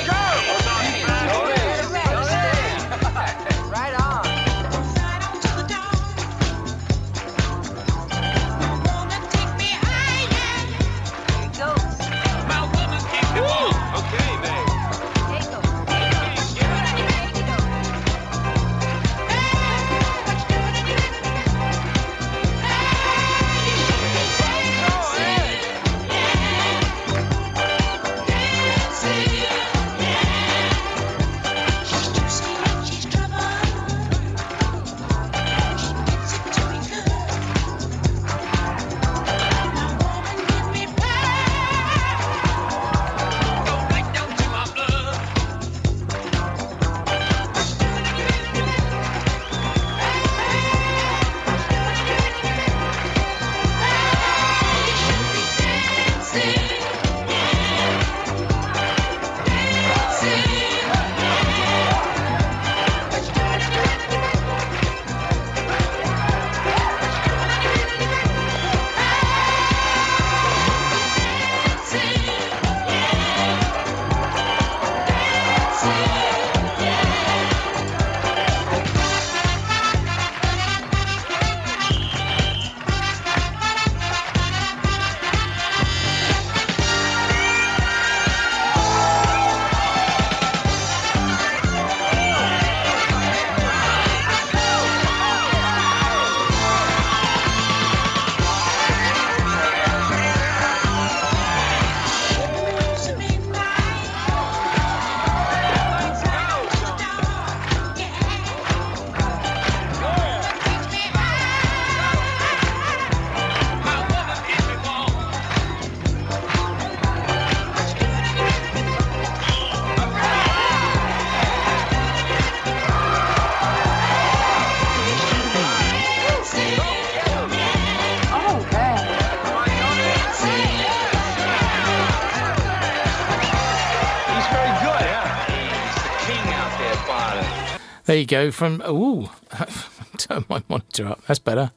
There you go. From oh, turn my monitor up. That's better.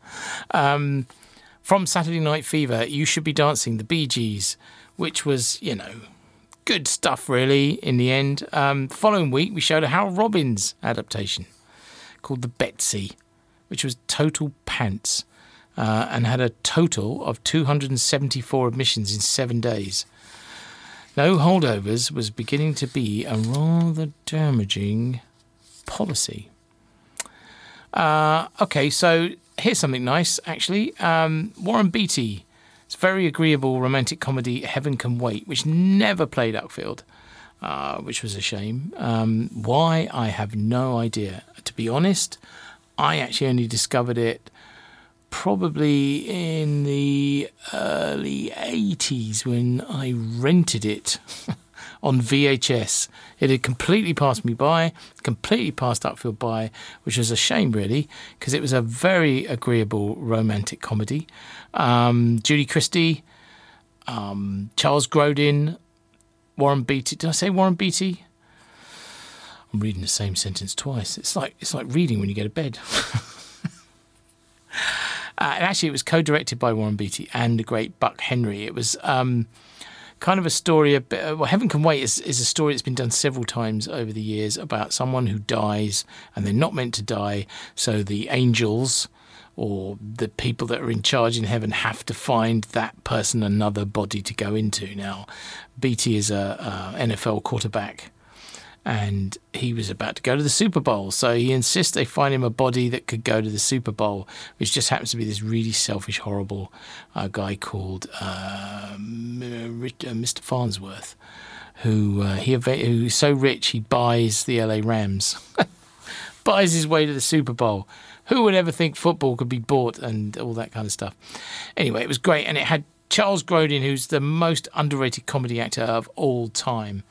Um, from Saturday Night Fever, you should be dancing the Bee Gees, which was you know good stuff, really, in the end. Um, following week, we showed a Harold Robbins adaptation called The Betsy, which was total pants uh, and had a total of 274 admissions in seven days. No holdovers was beginning to be a rather damaging policy. Uh, okay, so here's something nice, actually. Um, Warren Beatty. It's a very agreeable romantic comedy, Heaven Can Wait, which never played Uckfield, uh, which was a shame. Um, why? I have no idea. To be honest, I actually only discovered it probably in the early 80s when I rented it on VHS. It had completely passed me by, completely passed Uckfield by, which was a shame, really, because it was a very agreeable romantic comedy. Um, Julie Christie, um, Charles Grodin, Warren Beatty. Did I say Warren Beatty? I'm reading the same sentence twice. It's like it's like reading when you go to bed. Uh, and actually, it was co-directed by Warren Beatty and the great Buck Henry. It was um, kind of a story. A bit, well, Heaven Can Wait is, is a story that's been done several times over the years about someone who dies and they're not meant to die. So the angels or the people that are in charge in heaven have to find that person another body to go into. Now, Beatty is a, a NFL quarterback and he was about to go to the Super Bowl. So he insists they find him a body that could go to the Super Bowl, which just happens to be this really selfish, horrible uh, guy called uh, Mr. Farnsworth, who uh, he who's so rich he buys the LA Rams, buys his way to the Super Bowl. Who would ever think football could be bought and all that kind of stuff? Anyway, it was great, and it had Charles Grodin, who's the most underrated comedy actor of all time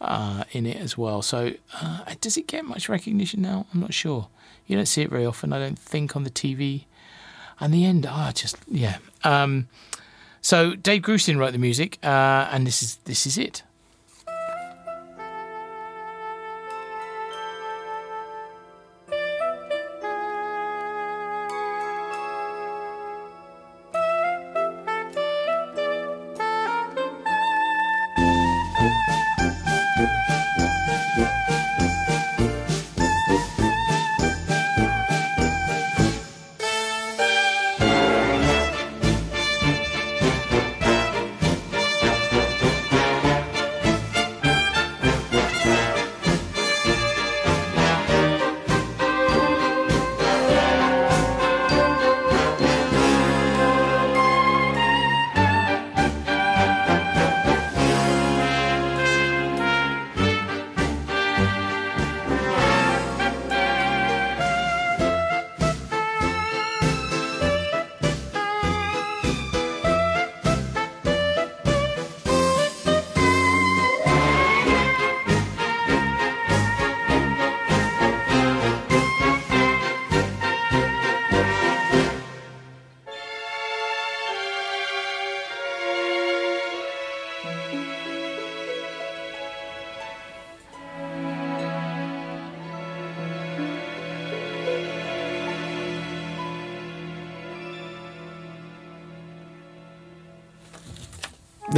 uh, in it as well. So, uh, does it get much recognition now? I'm not sure. You don't see it very often, I don't think, on the TV. And the end, ah, oh, just yeah. Um, so Dave Grusin wrote the music, uh, and this is this is it.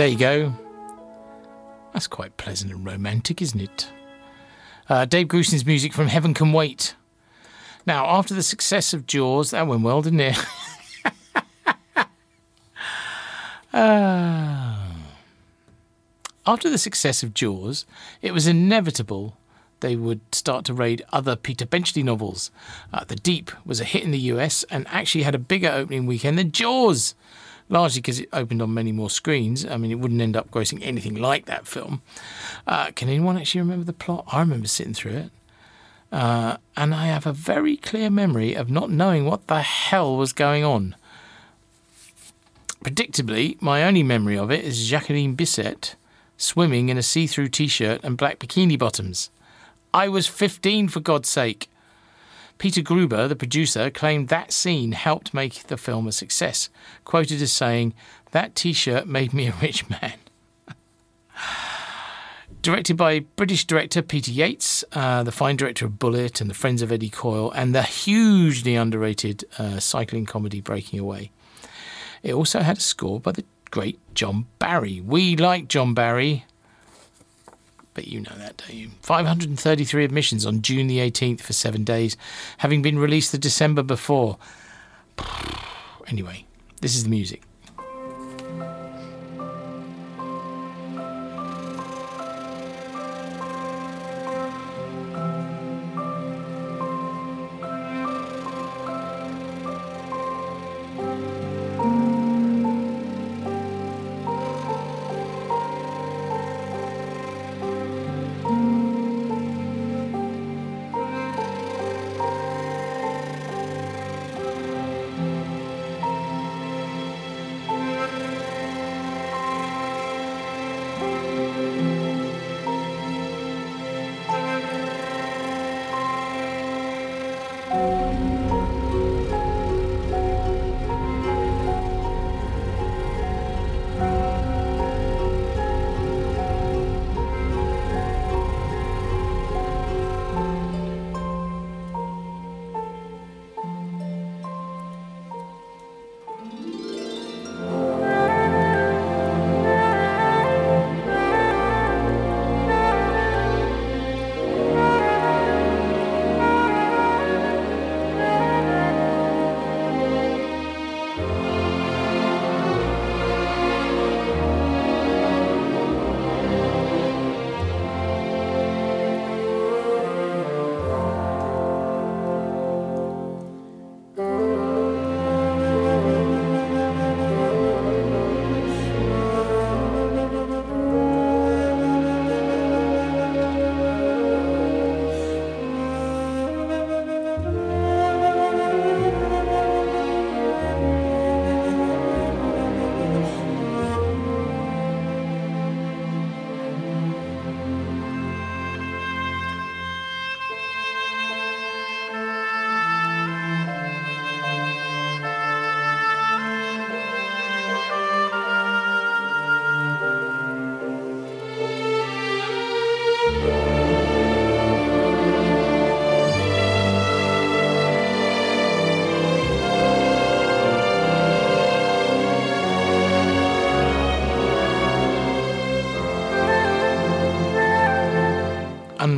There you go. That's quite pleasant and romantic, isn't it? Uh, Dave Grusin's music from Heaven Can Wait. Now, after the success of Jaws, that went well, didn't it? uh, after the success of Jaws, it was inevitable they would start to raid other Peter Benchley novels. Uh, the Deep was a hit in the US and actually had a bigger opening weekend than Jaws largely because it opened on many more screens. I mean, it wouldn't end up grossing anything like that film. Uh, can anyone actually remember the plot? I remember sitting through it. Uh, and I have a very clear memory of not knowing what the hell was going on. Predictably, my only memory of it is Jacqueline Bisset swimming in a see through t shirt and black bikini bottoms. I was 15, for God's sake. Peter Guber, the producer, claimed that scene helped make the film a success, quoted as saying, That t shirt made me a rich man. Directed by British director Peter Yates, uh, the fine director of Bullitt and the Friends of Eddie Coyle, and the hugely underrated uh, cycling comedy Breaking Away. It also had a score by the great John Barry. We like John Barry. But you know that, don't you? 533 admissions on June the 18th for seven days, having been released the December before. Anyway, this is the music.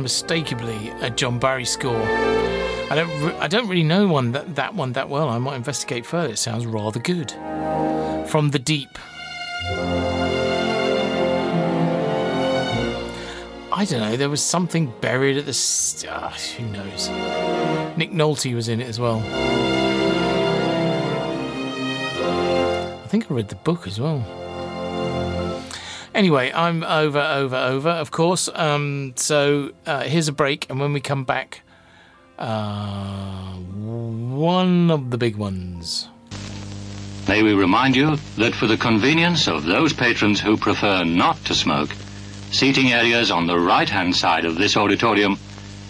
Unmistakably a John Barry score. I don't, re- I don't really know one that, that one that well. I might investigate further. It sounds rather good. From the deep. I don't know. There was something buried at the. St- ah, who knows? Nick Nolte was in it as well. I think I read the book as well. Anyway, I'm over, over, over, of course. Um, so uh, here's a break, and when we come back, uh, one of the big ones. May we remind you that for the convenience of those patrons who prefer not to smoke, seating areas on the right hand side of this auditorium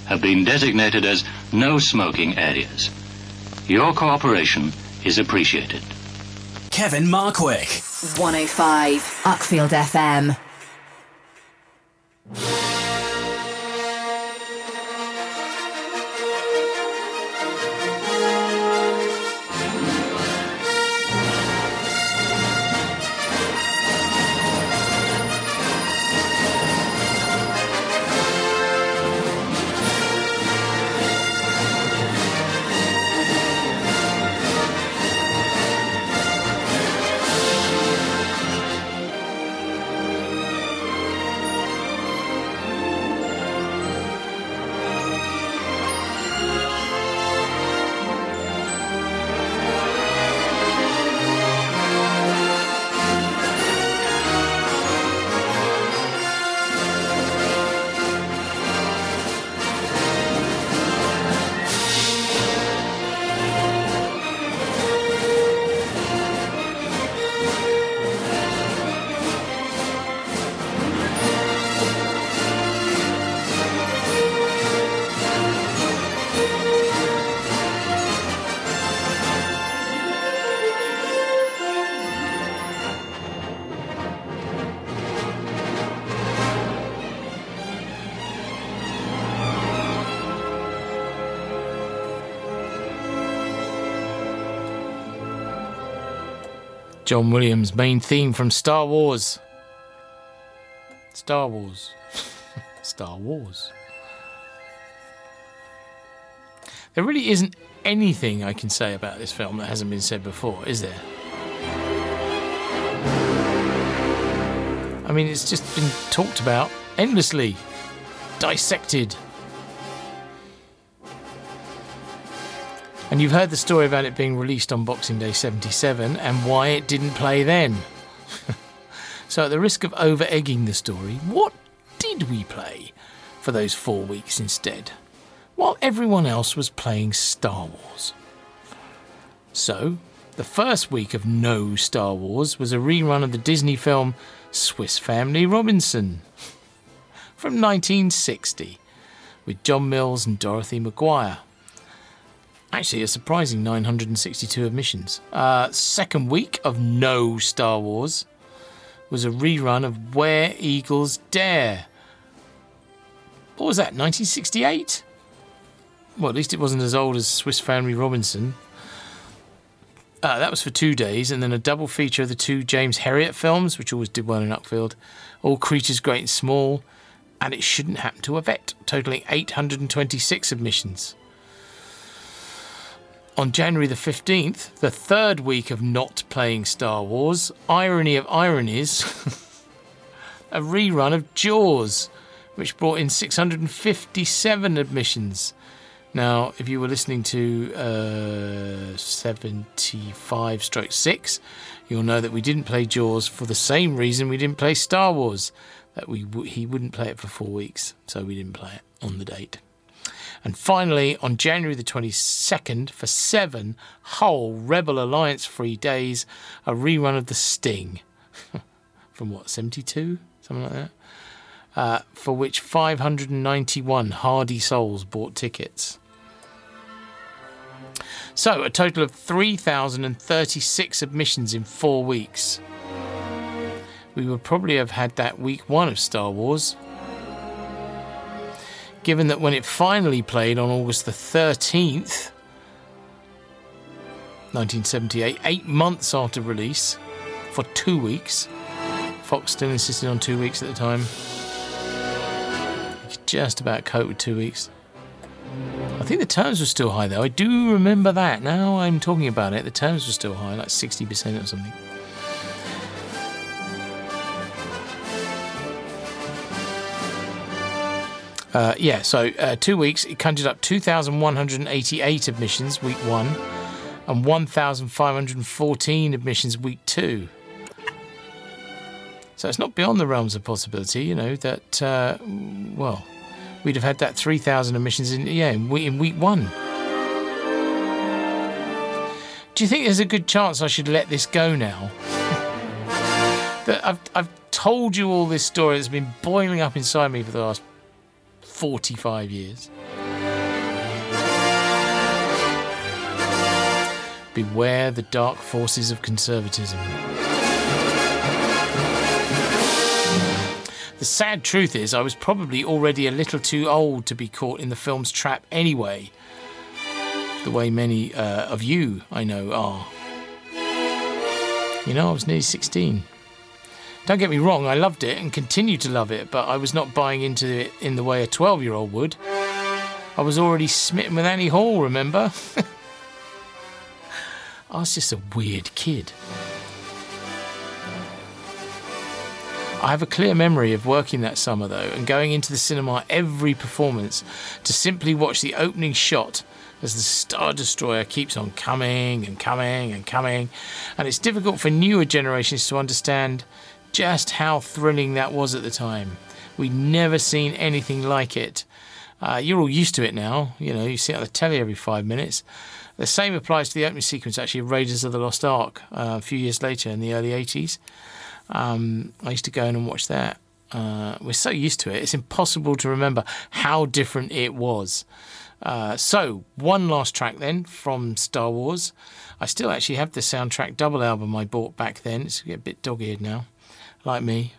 have been designated as no smoking areas. Your cooperation is appreciated. Kevin Markwick. 105 Uckfield FM. John Williams' main theme from Star Wars. Star Wars. Star Wars. There really isn't anything I can say about this film that hasn't been said before, is there? I mean, it's just been talked about endlessly, dissected. And you've heard the story about it being released on Boxing Day 77 and why it didn't play then. so, at the risk of over egging the story, what did we play for those four weeks instead? While everyone else was playing Star Wars. So, the first week of no Star Wars was a rerun of the Disney film Swiss Family Robinson from 1960 with John Mills and Dorothy McGuire. Actually, a surprising 962 admissions. Uh, second week of no Star Wars was a rerun of Where Eagles Dare. What was that, 1968? Well, at least it wasn't as old as Swiss Family Robinson. Uh, that was for two days, and then a double feature of the two James Herriot films, which always did well in Uckfield All Creatures Great and Small, and It Shouldn't Happen to a Vet, totaling 826 admissions. On January the 15th, the third week of not playing Star Wars, irony of ironies, a rerun of Jaws, which brought in 657 admissions. Now, if you were listening to uh, 75 stroke 6, you'll know that we didn't play Jaws for the same reason we didn't play Star Wars, that we w- he wouldn't play it for four weeks, so we didn't play it on the date. And finally, on January the 22nd, for seven whole Rebel Alliance free days, a rerun of The Sting. From what, 72? Something like that? Uh, for which 591 hardy souls bought tickets. So, a total of 3,036 admissions in four weeks. We would probably have had that week one of Star Wars. Given that when it finally played on August the 13th, 1978, eight months after release, for two weeks, Fox still insisted on two weeks at the time. Just about cope with two weeks. I think the terms were still high though. I do remember that. Now I'm talking about it, the terms were still high, like 60% or something. Uh, yeah, so uh, two weeks, it conjured up 2,188 admissions week one and 1,514 admissions week two. So it's not beyond the realms of possibility, you know, that, uh, well, we'd have had that 3,000 admissions in, yeah, in week, in week one. Do you think there's a good chance I should let this go now? that I've, I've told you all this story that's been boiling up inside me for the last 45 years. Beware the dark forces of conservatism. The sad truth is, I was probably already a little too old to be caught in the film's trap anyway. The way many uh, of you, I know, are. You know, I was nearly 16. Don't get me wrong, I loved it and continue to love it, but I was not buying into it in the way a 12 year old would. I was already smitten with Annie Hall, remember? I was just a weird kid. I have a clear memory of working that summer though and going into the cinema every performance to simply watch the opening shot as the Star Destroyer keeps on coming and coming and coming. And it's difficult for newer generations to understand just how thrilling that was at the time. We'd never seen anything like it. Uh, you're all used to it now, you know, you see it on the telly every five minutes. The same applies to the opening sequence, actually, of Raiders of the Lost Ark uh, a few years later in the early 80s. Um, I used to go in and watch that. Uh, we're so used to it, it's impossible to remember how different it was. Uh, so, one last track then from Star Wars. I still actually have the soundtrack double album I bought back then. It's a bit dog eared now, like me.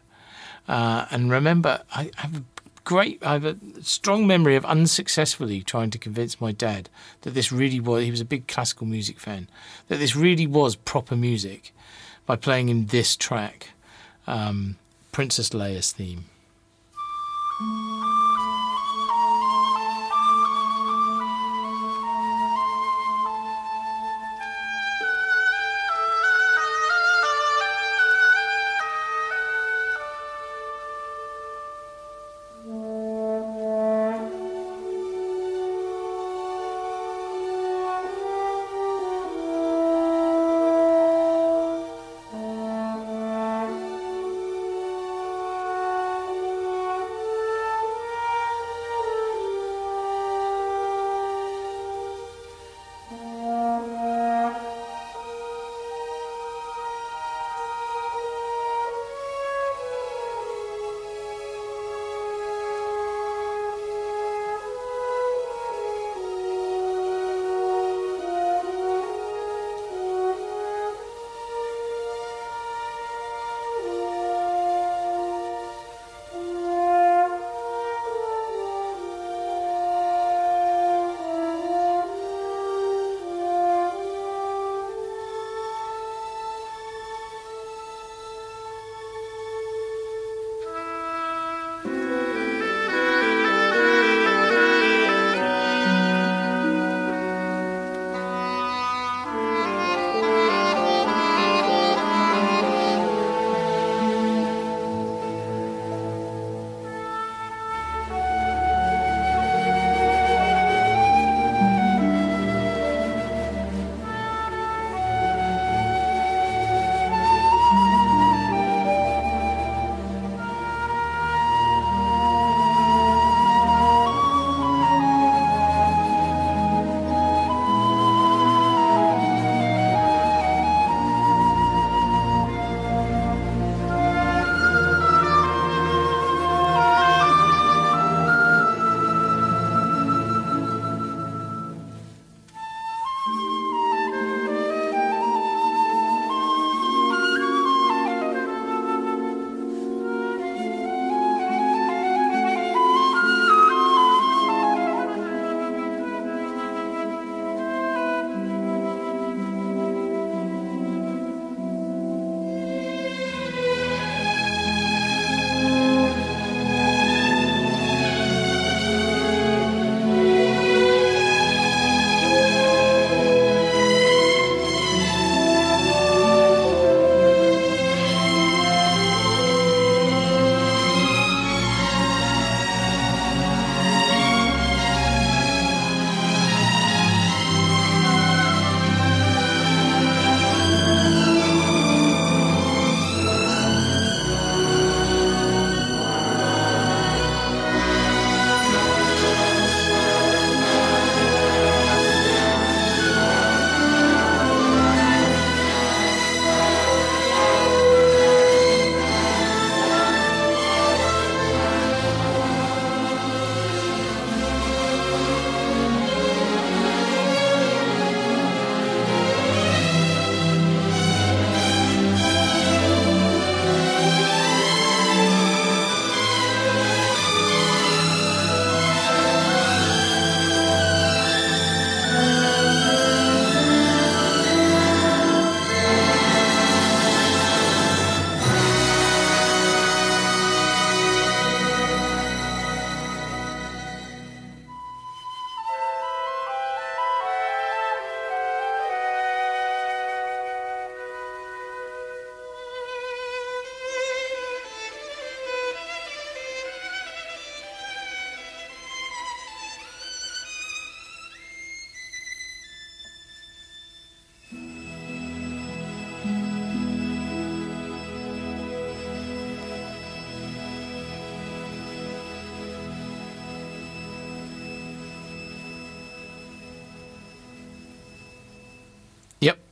Uh, and remember, I have a great, I have a strong memory of unsuccessfully trying to convince my dad that this really was, he was a big classical music fan, that this really was proper music by playing him this track, um, Princess Leia's theme.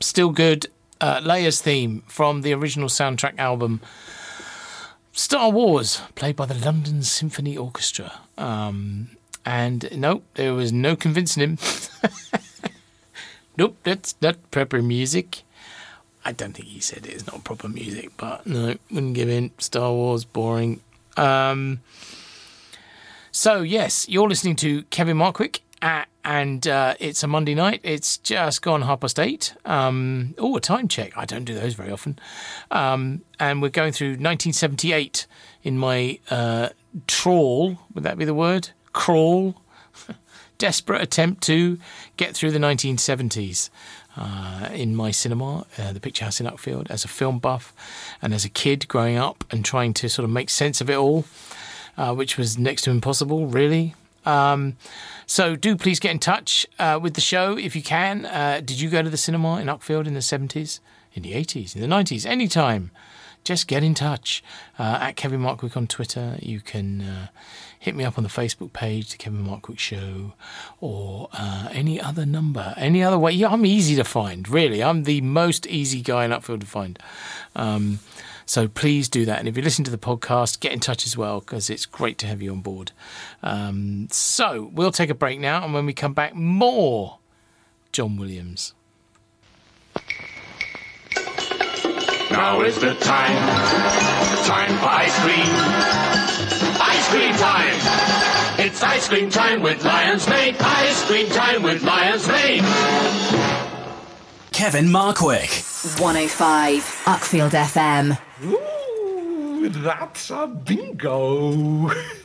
Still good. Uh, Leia's theme from the original soundtrack album Star Wars, played by the London Symphony Orchestra. Um, and nope, there was no convincing him. nope, that's not proper music. I don't think he said it's not proper music, but no, wouldn't give in. Star Wars, boring. Um, so, yes, you're listening to Kevin Markwick, and uh, it's a Monday night. It's just gone half past eight. Um, oh, a time check. I don't do those very often. Um, and we're going through 1978 in my uh, trawl. Would that be the word? Crawl. Desperate attempt to get through the 1970s. Uh, in my cinema, uh, the Picture House in Uckfield, as a film buff and as a kid growing up and trying to sort of make sense of it all, uh, which was next to impossible, really. Um, so do please get in touch uh, with the show if you can. Uh, did you go to the cinema in Uckfield in the 70s, in the 80s, in the 90s, anytime? Just get in touch uh, at Kevin Markwick on Twitter. You can uh, hit me up on the Facebook page, The Kevin Markwick Show, or uh, any other number, any other way. Yeah, I'm easy to find, really. I'm the most easy guy in Uckfield to find. Um, so please do that. And if you listen to the podcast, get in touch as well because it's great to have you on board. Um, so we'll take a break now. And when we come back, more John Williams. Now is the time. Time for ice cream. Ice cream time. It's ice cream time with Lyons Maid. Ice cream time with Lyons Maid. Kevin Markwick. 105 Uckfield FM. Ooh, that's a bingo.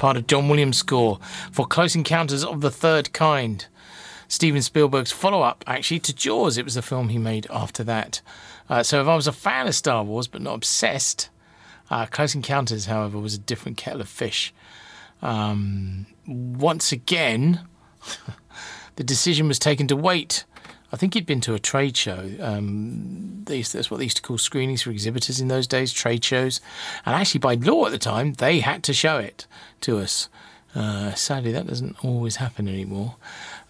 part of John Williams' score for Close Encounters of the Third Kind. Steven Spielberg's follow up, actually, to Jaws. It was the film he made after that. Uh, so if I was a fan of Star Wars but not obsessed, uh, Close Encounters, however, was a different kettle of fish. Um, once again, the decision was taken to wait. I think he'd been to a trade show. Um, they that's what they used to call screenings for exhibitors in those days, trade shows. And actually, by law at the time, they had to show it to us. Uh, sadly, that doesn't always happen anymore.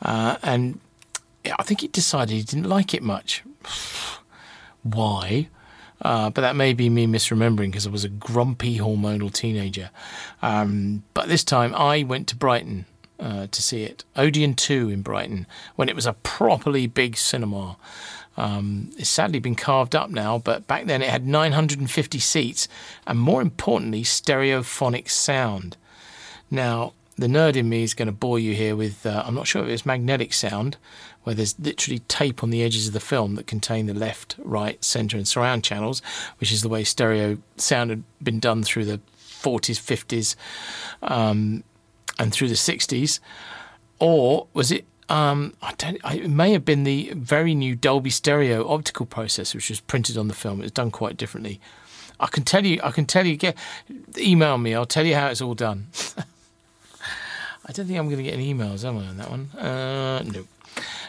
Uh, and I think he decided he didn't like it much. Why? Uh, but that may be me misremembering because I was a grumpy hormonal teenager. Um, but this time I went to Brighton uh, to see it. Odeon 2 in Brighton when it was a properly big cinema. Um, it's sadly been carved up now, but back then it had 950 seats and more importantly, stereophonic sound. Now, the nerd in me is going to bore you here with uh, I'm not sure if it's magnetic sound, where there's literally tape on the edges of the film that contain the left, right, centre, and surround channels, which is the way stereo sound had been done through the 40s, 50s, um, and through the 60s. Or was it? Um, I don't. It may have been the very new Dolby Stereo optical processor, which was printed on the film. It was done quite differently. I can tell you. I can tell you. Get email me. I'll tell you how it's all done. I don't think I'm going to get any emails, am I, on that one? Uh, no.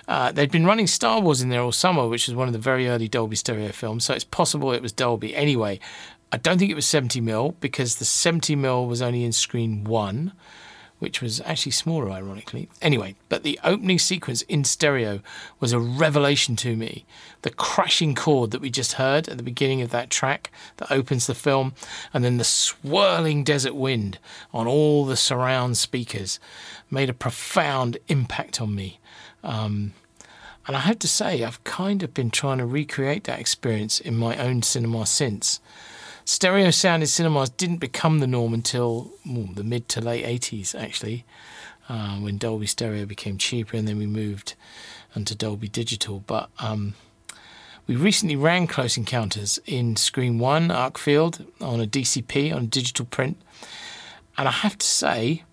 Uh, they'd been running Star Wars in there all summer, which was one of the very early Dolby stereo films, so it's possible it was Dolby. Anyway, I don't think it was 70mm because the 70mm was only in screen one, which was actually smaller, ironically. Anyway, but the opening sequence in stereo was a revelation to me. The crashing chord that we just heard at the beginning of that track that opens the film, and then the swirling desert wind on all the surround speakers made a profound impact on me. Um, and I have to say, I've kind of been trying to recreate that experience in my own cinema since. Stereo sound in cinemas didn't become the norm until the mid to late 80s, actually, uh, when Dolby Stereo became cheaper and then we moved onto Dolby Digital. But um, we recently ran Close Encounters in Screen 1, Uckfield, on a DCP, on a digital print. And I have to say,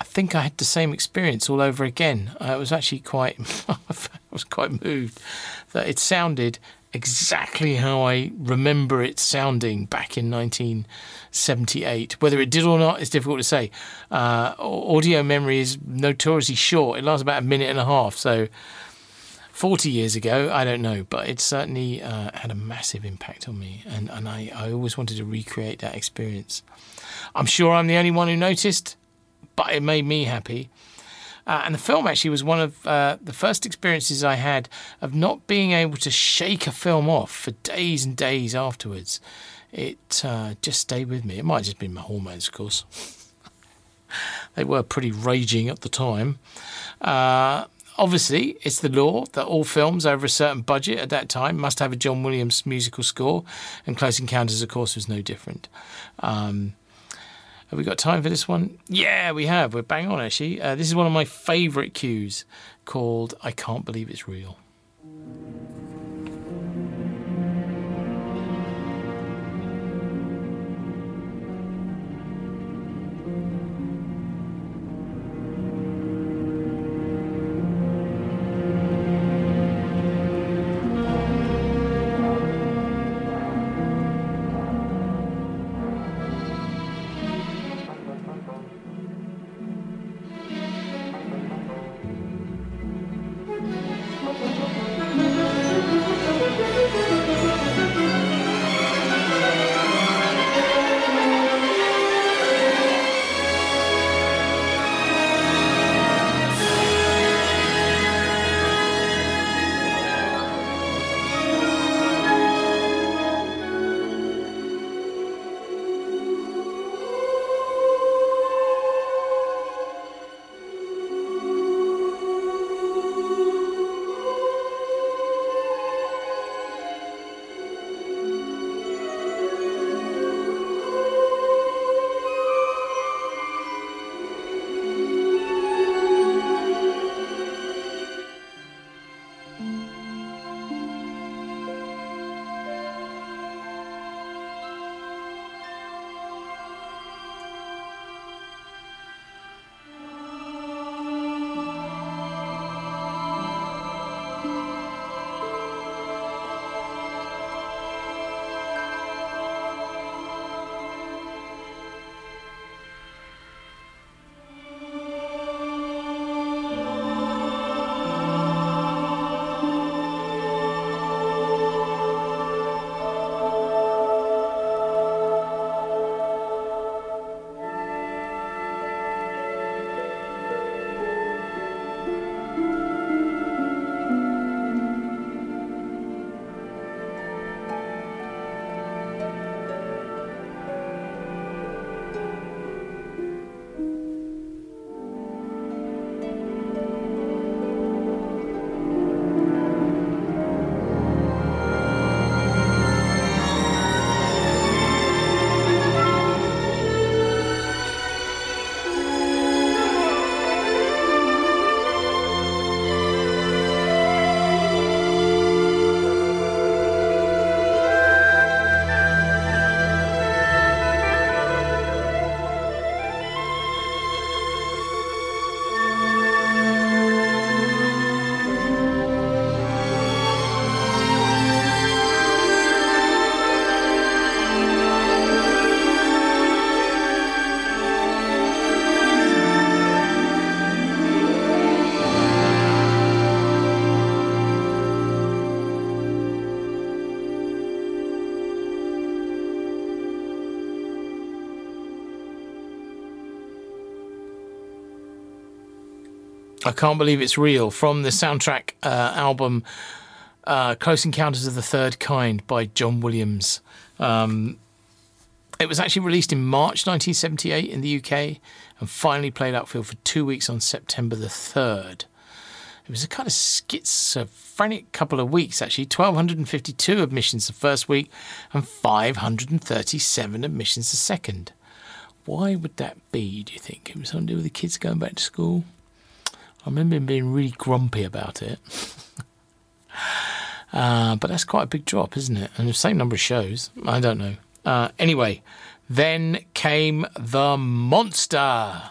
I think I had the same experience all over again. I was actually quite, I was quite moved that it sounded exactly how I remember it sounding back in 1978. Whether it did or not is difficult to say. Uh, audio memory is notoriously short. It lasts about a minute and a half. So 40 years ago, I don't know, but it certainly uh, had a massive impact on me. And, and I, I always wanted to recreate that experience. I'm sure I'm the only one who noticed, but it made me happy. Uh, and the film actually was one of uh, the first experiences I had of not being able to shake a film off for days and days afterwards. It uh, just stayed with me. It might have just been my hormones, of course. they were pretty raging at the time. Uh, obviously, it's the law that all films over a certain budget at that time must have a John Williams musical score, and Close Encounters, of course, was no different. Um, have we got time for this one? Yeah, we have. We're bang on, actually. Uh, this is one of my favourite cues called I Can't Believe It's Real. I can't believe it's real from the soundtrack uh, album uh, Close Encounters of the Third Kind by John Williams. Um, it was actually released in March 1978 in the UK and finally played Uckfield for two weeks on September the 3rd. It was a kind of schizophrenic couple of weeks, actually. 1,252 admissions the first week and 537 admissions the second. Why would that be, do you think? It was something to do with the kids going back to school? I remember him being really grumpy about it. uh, but that's quite a big drop, isn't it? And the same number of shows. I don't know. Uh, anyway, then came the monster.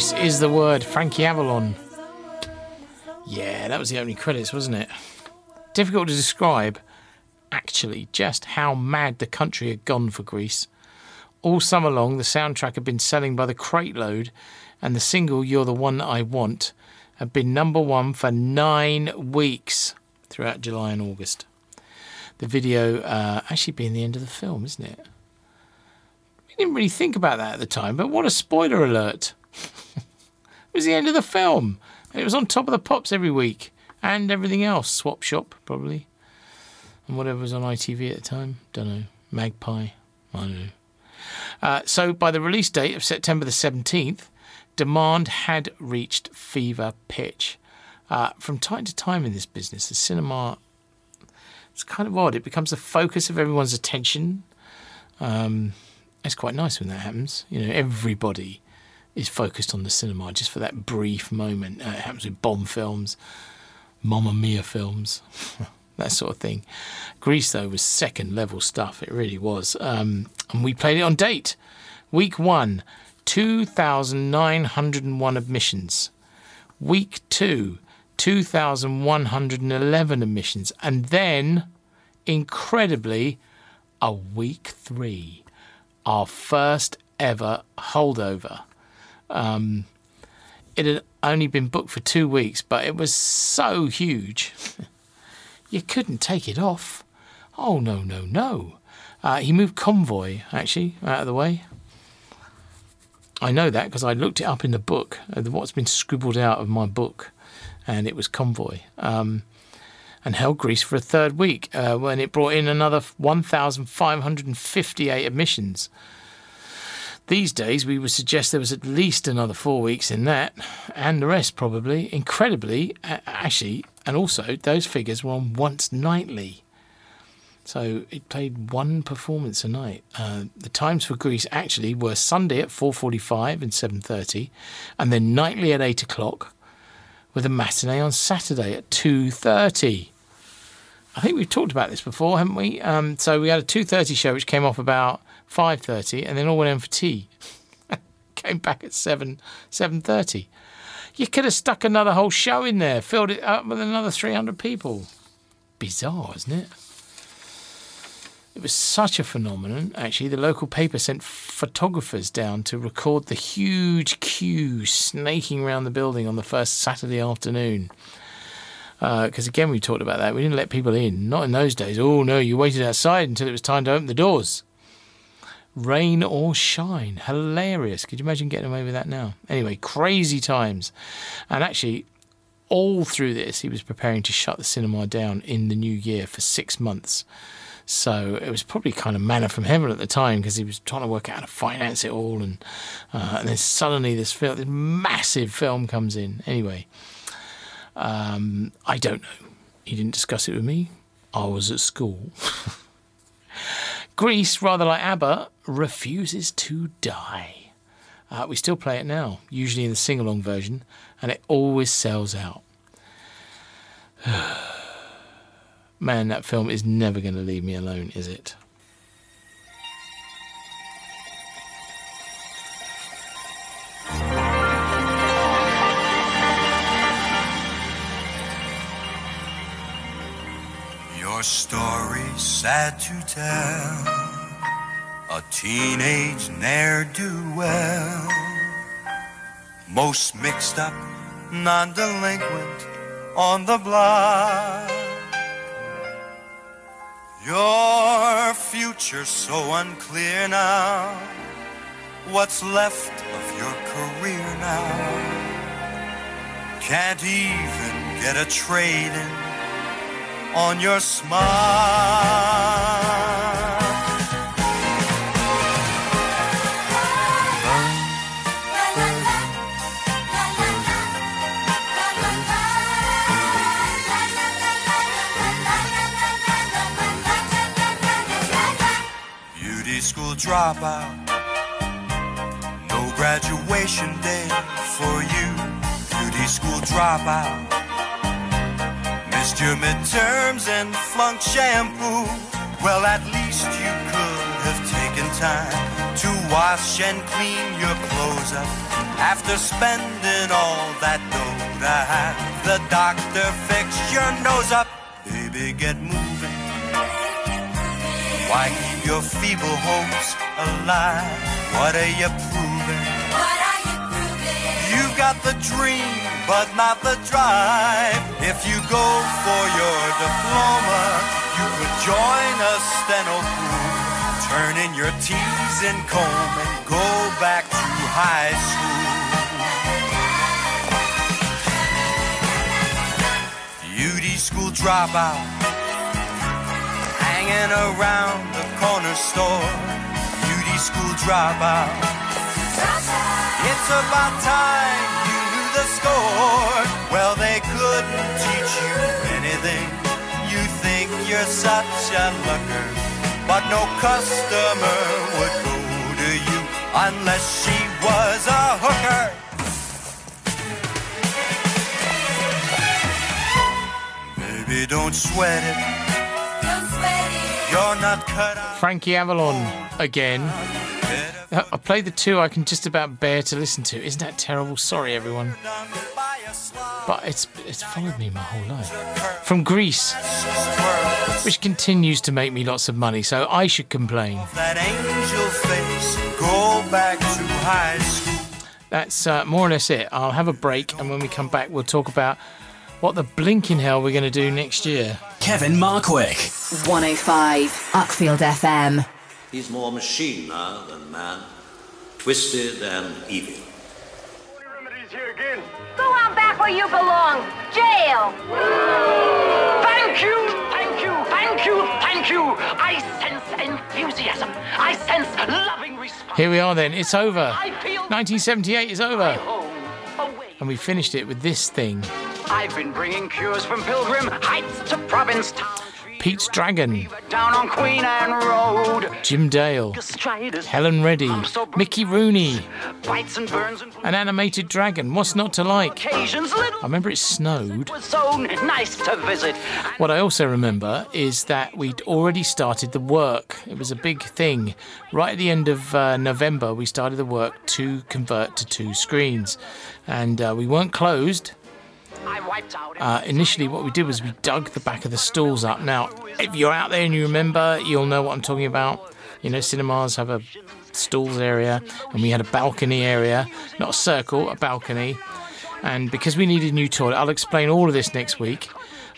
Is the word. Frankie Avalon. Yeah, that was the opening credits, wasn't it? Difficult to describe, actually, just how mad the country had gone for Grease. All summer long, the soundtrack had been selling by the crate load, and the single You're the One I Want had been number one for nine weeks throughout July and August. The video uh, actually being the end of the film, isn't it? We didn't really think about that at the time, but what a spoiler alert! It was the end of the film. It was on top of the pops every week and everything else. Swap Shop, probably. And whatever was on ITV at the time. Don't know. Magpie. I don't know. Uh, so by the release date of September the 17th, demand had reached fever pitch. Uh, from time to time in this business, the cinema, it's kind of odd. It becomes the focus of everyone's attention. Um, it's quite nice when that happens. You know, everybody is focused on the cinema just for that brief moment. Uh, it happens with Bond films, Mamma Mia films. that sort of thing. Grease, though, was second level stuff. It really was. Um, and we played it on date. Week one, 2,901 admissions. Week two, 2,111 admissions. And then, incredibly, a week three, our first ever holdover. Um, it had only been booked for two weeks, but it was so huge, you couldn't take it off. Oh, no, no, no. Uh, he moved Convoy, actually, out of the way. I know that because I looked it up in the book, uh, what's been scribbled out of my book, and it was Convoy. Um, and held Grease for a third week uh, when it brought in another 1,558 admissions. These days, we would suggest there was at least another four weeks in that, and the rest probably. Incredibly, actually, and also those figures were on once nightly. So it played one performance a night. Uh, the times for Grease actually were Sunday at 4:45 and 7:30, and then nightly at 8 o'clock, with a matinee on Saturday at 2:30. I think we've talked about this before, haven't we? Um, so we had a 2:30 show which came off about 5:30, and then all went in for tea. came back at 7 7:30. You could have stuck another whole show in there, filled it up with another 300 people. Bizarre, isn't it? It was such a phenomenon, actually. The local paper sent photographers down to record the huge queue snaking around the building on the first Saturday afternoon. Uh, because again, we talked about that. We didn't let people in. Not in those days. Oh, no, you waited outside until it was time to open the doors. Rain or shine. Hilarious. Could you imagine getting away with that now? Anyway, crazy times. And actually, all through this, he was preparing to shut the cinema down in the new year for six months. So it was probably kind of manna from heaven at the time because he was trying to work out how to finance it all, and uh, and then suddenly this film, this massive film comes in. Anyway, um, I don't know. He didn't discuss it with me. I was at school. Grease, rather like ABBA, refuses to die. Uh, we still play it now, usually in the sing along version, and it always sells out. Man, that film is never going to leave me alone, is it? Your story sad to tell. A teenage ne'er do well. Most mixed up, non delinquent on the block. Your future so unclear now. What's left of your career now? Can't even get a trade in on your smile. Dropout, no graduation day for you. Beauty school dropout. Missed your midterms and flunked shampoo. Well, at least you could have taken time to wash and clean your clothes up after spending all that dough to have the doctor fix your nose up. Baby, get moving. Why your feeble hopes alive? What are you proving? What are you proving? You've got the dream, but not the drive. If you go for your diploma, you could join a steno crew. Turn in your T's and comb and go back to high school. Beauty school dropout, hanging around the corner store. Beauty school dropout. It's about time you knew the score. Well, they couldn't teach you anything. You think you're such a looker, but no customer would go to you unless she was a hooker. Baby, don't sweat it. Frankie Avalon again. Uh, I played the two I can just about bear to listen to. Isn't that terrible? Sorry, everyone. But it's it's followed me my whole life. From Grease, which continues to make me lots of money, so I should complain. That angel face. Go back to high school. That's uh, more or less it. I'll have a break, and when we come back, we'll talk about what the blinking hell are we're going to do next year. Kevin Markwick. 105 Uckfield FM. He's more machine now than man, twisted and evil. Go on back where you belong. Jail. Thank you, thank you, thank you, thank you. I sense enthusiasm. I sense loving response. Here we are then. It's over. 1978 is over. And we finished it with this thing I've been bringing cures from Pilgrim Heights to Provincetown. Pete's Dragon, Down on Queen Anne Road. Jim Dale, Helen Reddy, Mickey Rooney, bites and burns and an animated dragon. What's not to like? I remember it snowed. was so nice to visit. What I also remember is that we'd already started the work. It was a big thing. Right at the end of uh, November, we started the work to convert to two screens. And uh, we weren't closed. Uh, initially, what we did was we dug the back of the stalls up. Now, if you're out there and you remember, you'll know what I'm talking about. You know, cinemas have a stalls area, and we had a balcony area, not a circle, a balcony. And because we needed new toilet, I'll explain all of this next week.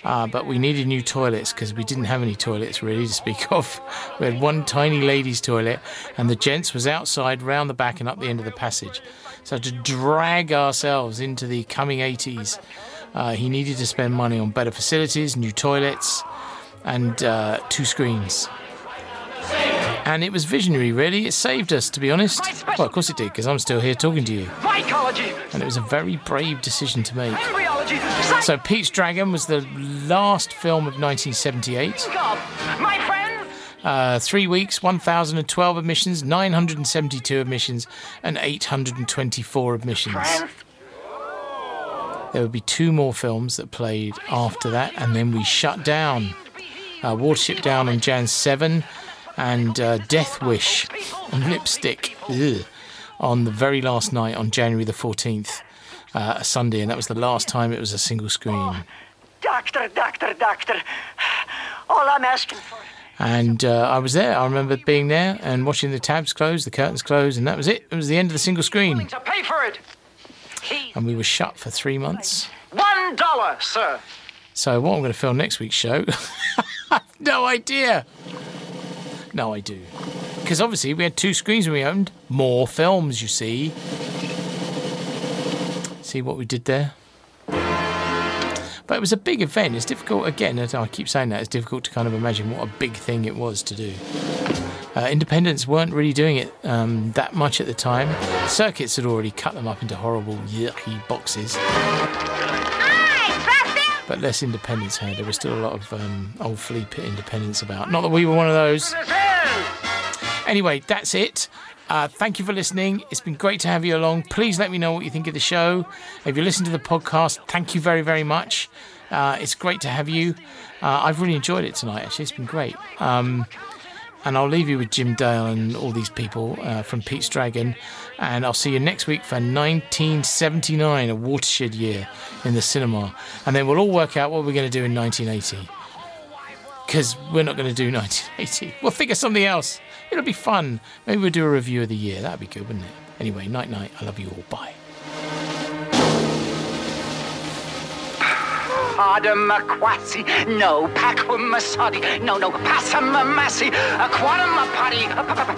Uh, but we needed new toilets because we didn't have any toilets really to speak of. We had one tiny ladies' toilet, and the gents was outside, round the back, and up the end of the passage. So to drag ourselves into the coming 80s, uh, he needed to spend money on better facilities, new toilets, and uh, two screens. And it was visionary, really. It saved us, to be honest. Well, of course it did, because I'm still here talking to you. And it was a very brave decision to make. So, Pete's Dragon was the last film of 1978. psych- my friends. Uh, three weeks, 1,012 admissions, 972 admissions, and 824 admissions. There would be two more films that played after that, and then we shut down. Uh, Watership Down on Jan 7, and uh, Death Wish on Lipstick ugh, on the very last night on January the 14th, uh, a Sunday, and that was the last time it was a single screen. Doctor, doctor, doctor. All I'm asking for. And uh, I was there. I remember being there and watching the tabs close, the curtains close, and that was it. It was the end of the single screen. To pay for it. And we were shut for three months. One dollar, sir. So, what I'm going to film next week's show, I've no idea. No, I do. Because obviously we had two screens when we opened. More films, you see. See what we did there? But it was a big event. It's difficult, again, I keep saying that, it's difficult to kind of imagine what a big thing it was to do. Uh, independents weren't really doing it um, that much at the time. Circuits had already cut them up into horrible, yucky boxes. But less independents had. There was still a lot of um, old flea pit independents about. Not that we were one of those. Anyway, that's it. Uh, thank you for listening. It's been great to have you along. Please let me know what you think of the show. If you listen to the podcast, thank you very, very much. Uh, it's great to have you. Uh, I've really enjoyed it tonight, actually. It's been great. Um, and I'll leave you with Jim Dale and all these people uh, from Pete's Dragon. And I'll see you next week for 1979, a watershed year in the cinema. And then we'll all work out what we're going to do in 1980. Because we're not going to do 1980. We'll figure something else. It'll be fun. Maybe we'll do a review of the year. That'd be good, wouldn't it? Anyway, night night. I love you all. Bye. Adam Aquasi, no, Packwim Masadi, no, no, Passam Massy, a Quantum a Putty,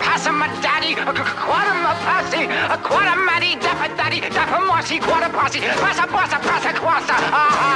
Passam a Daddy, a Quantum a Passy, a Quantum Maddy, Dappa Daddy, Dappa Mossy, Quanta Posse, Passa Passa Passa Quasta, ah!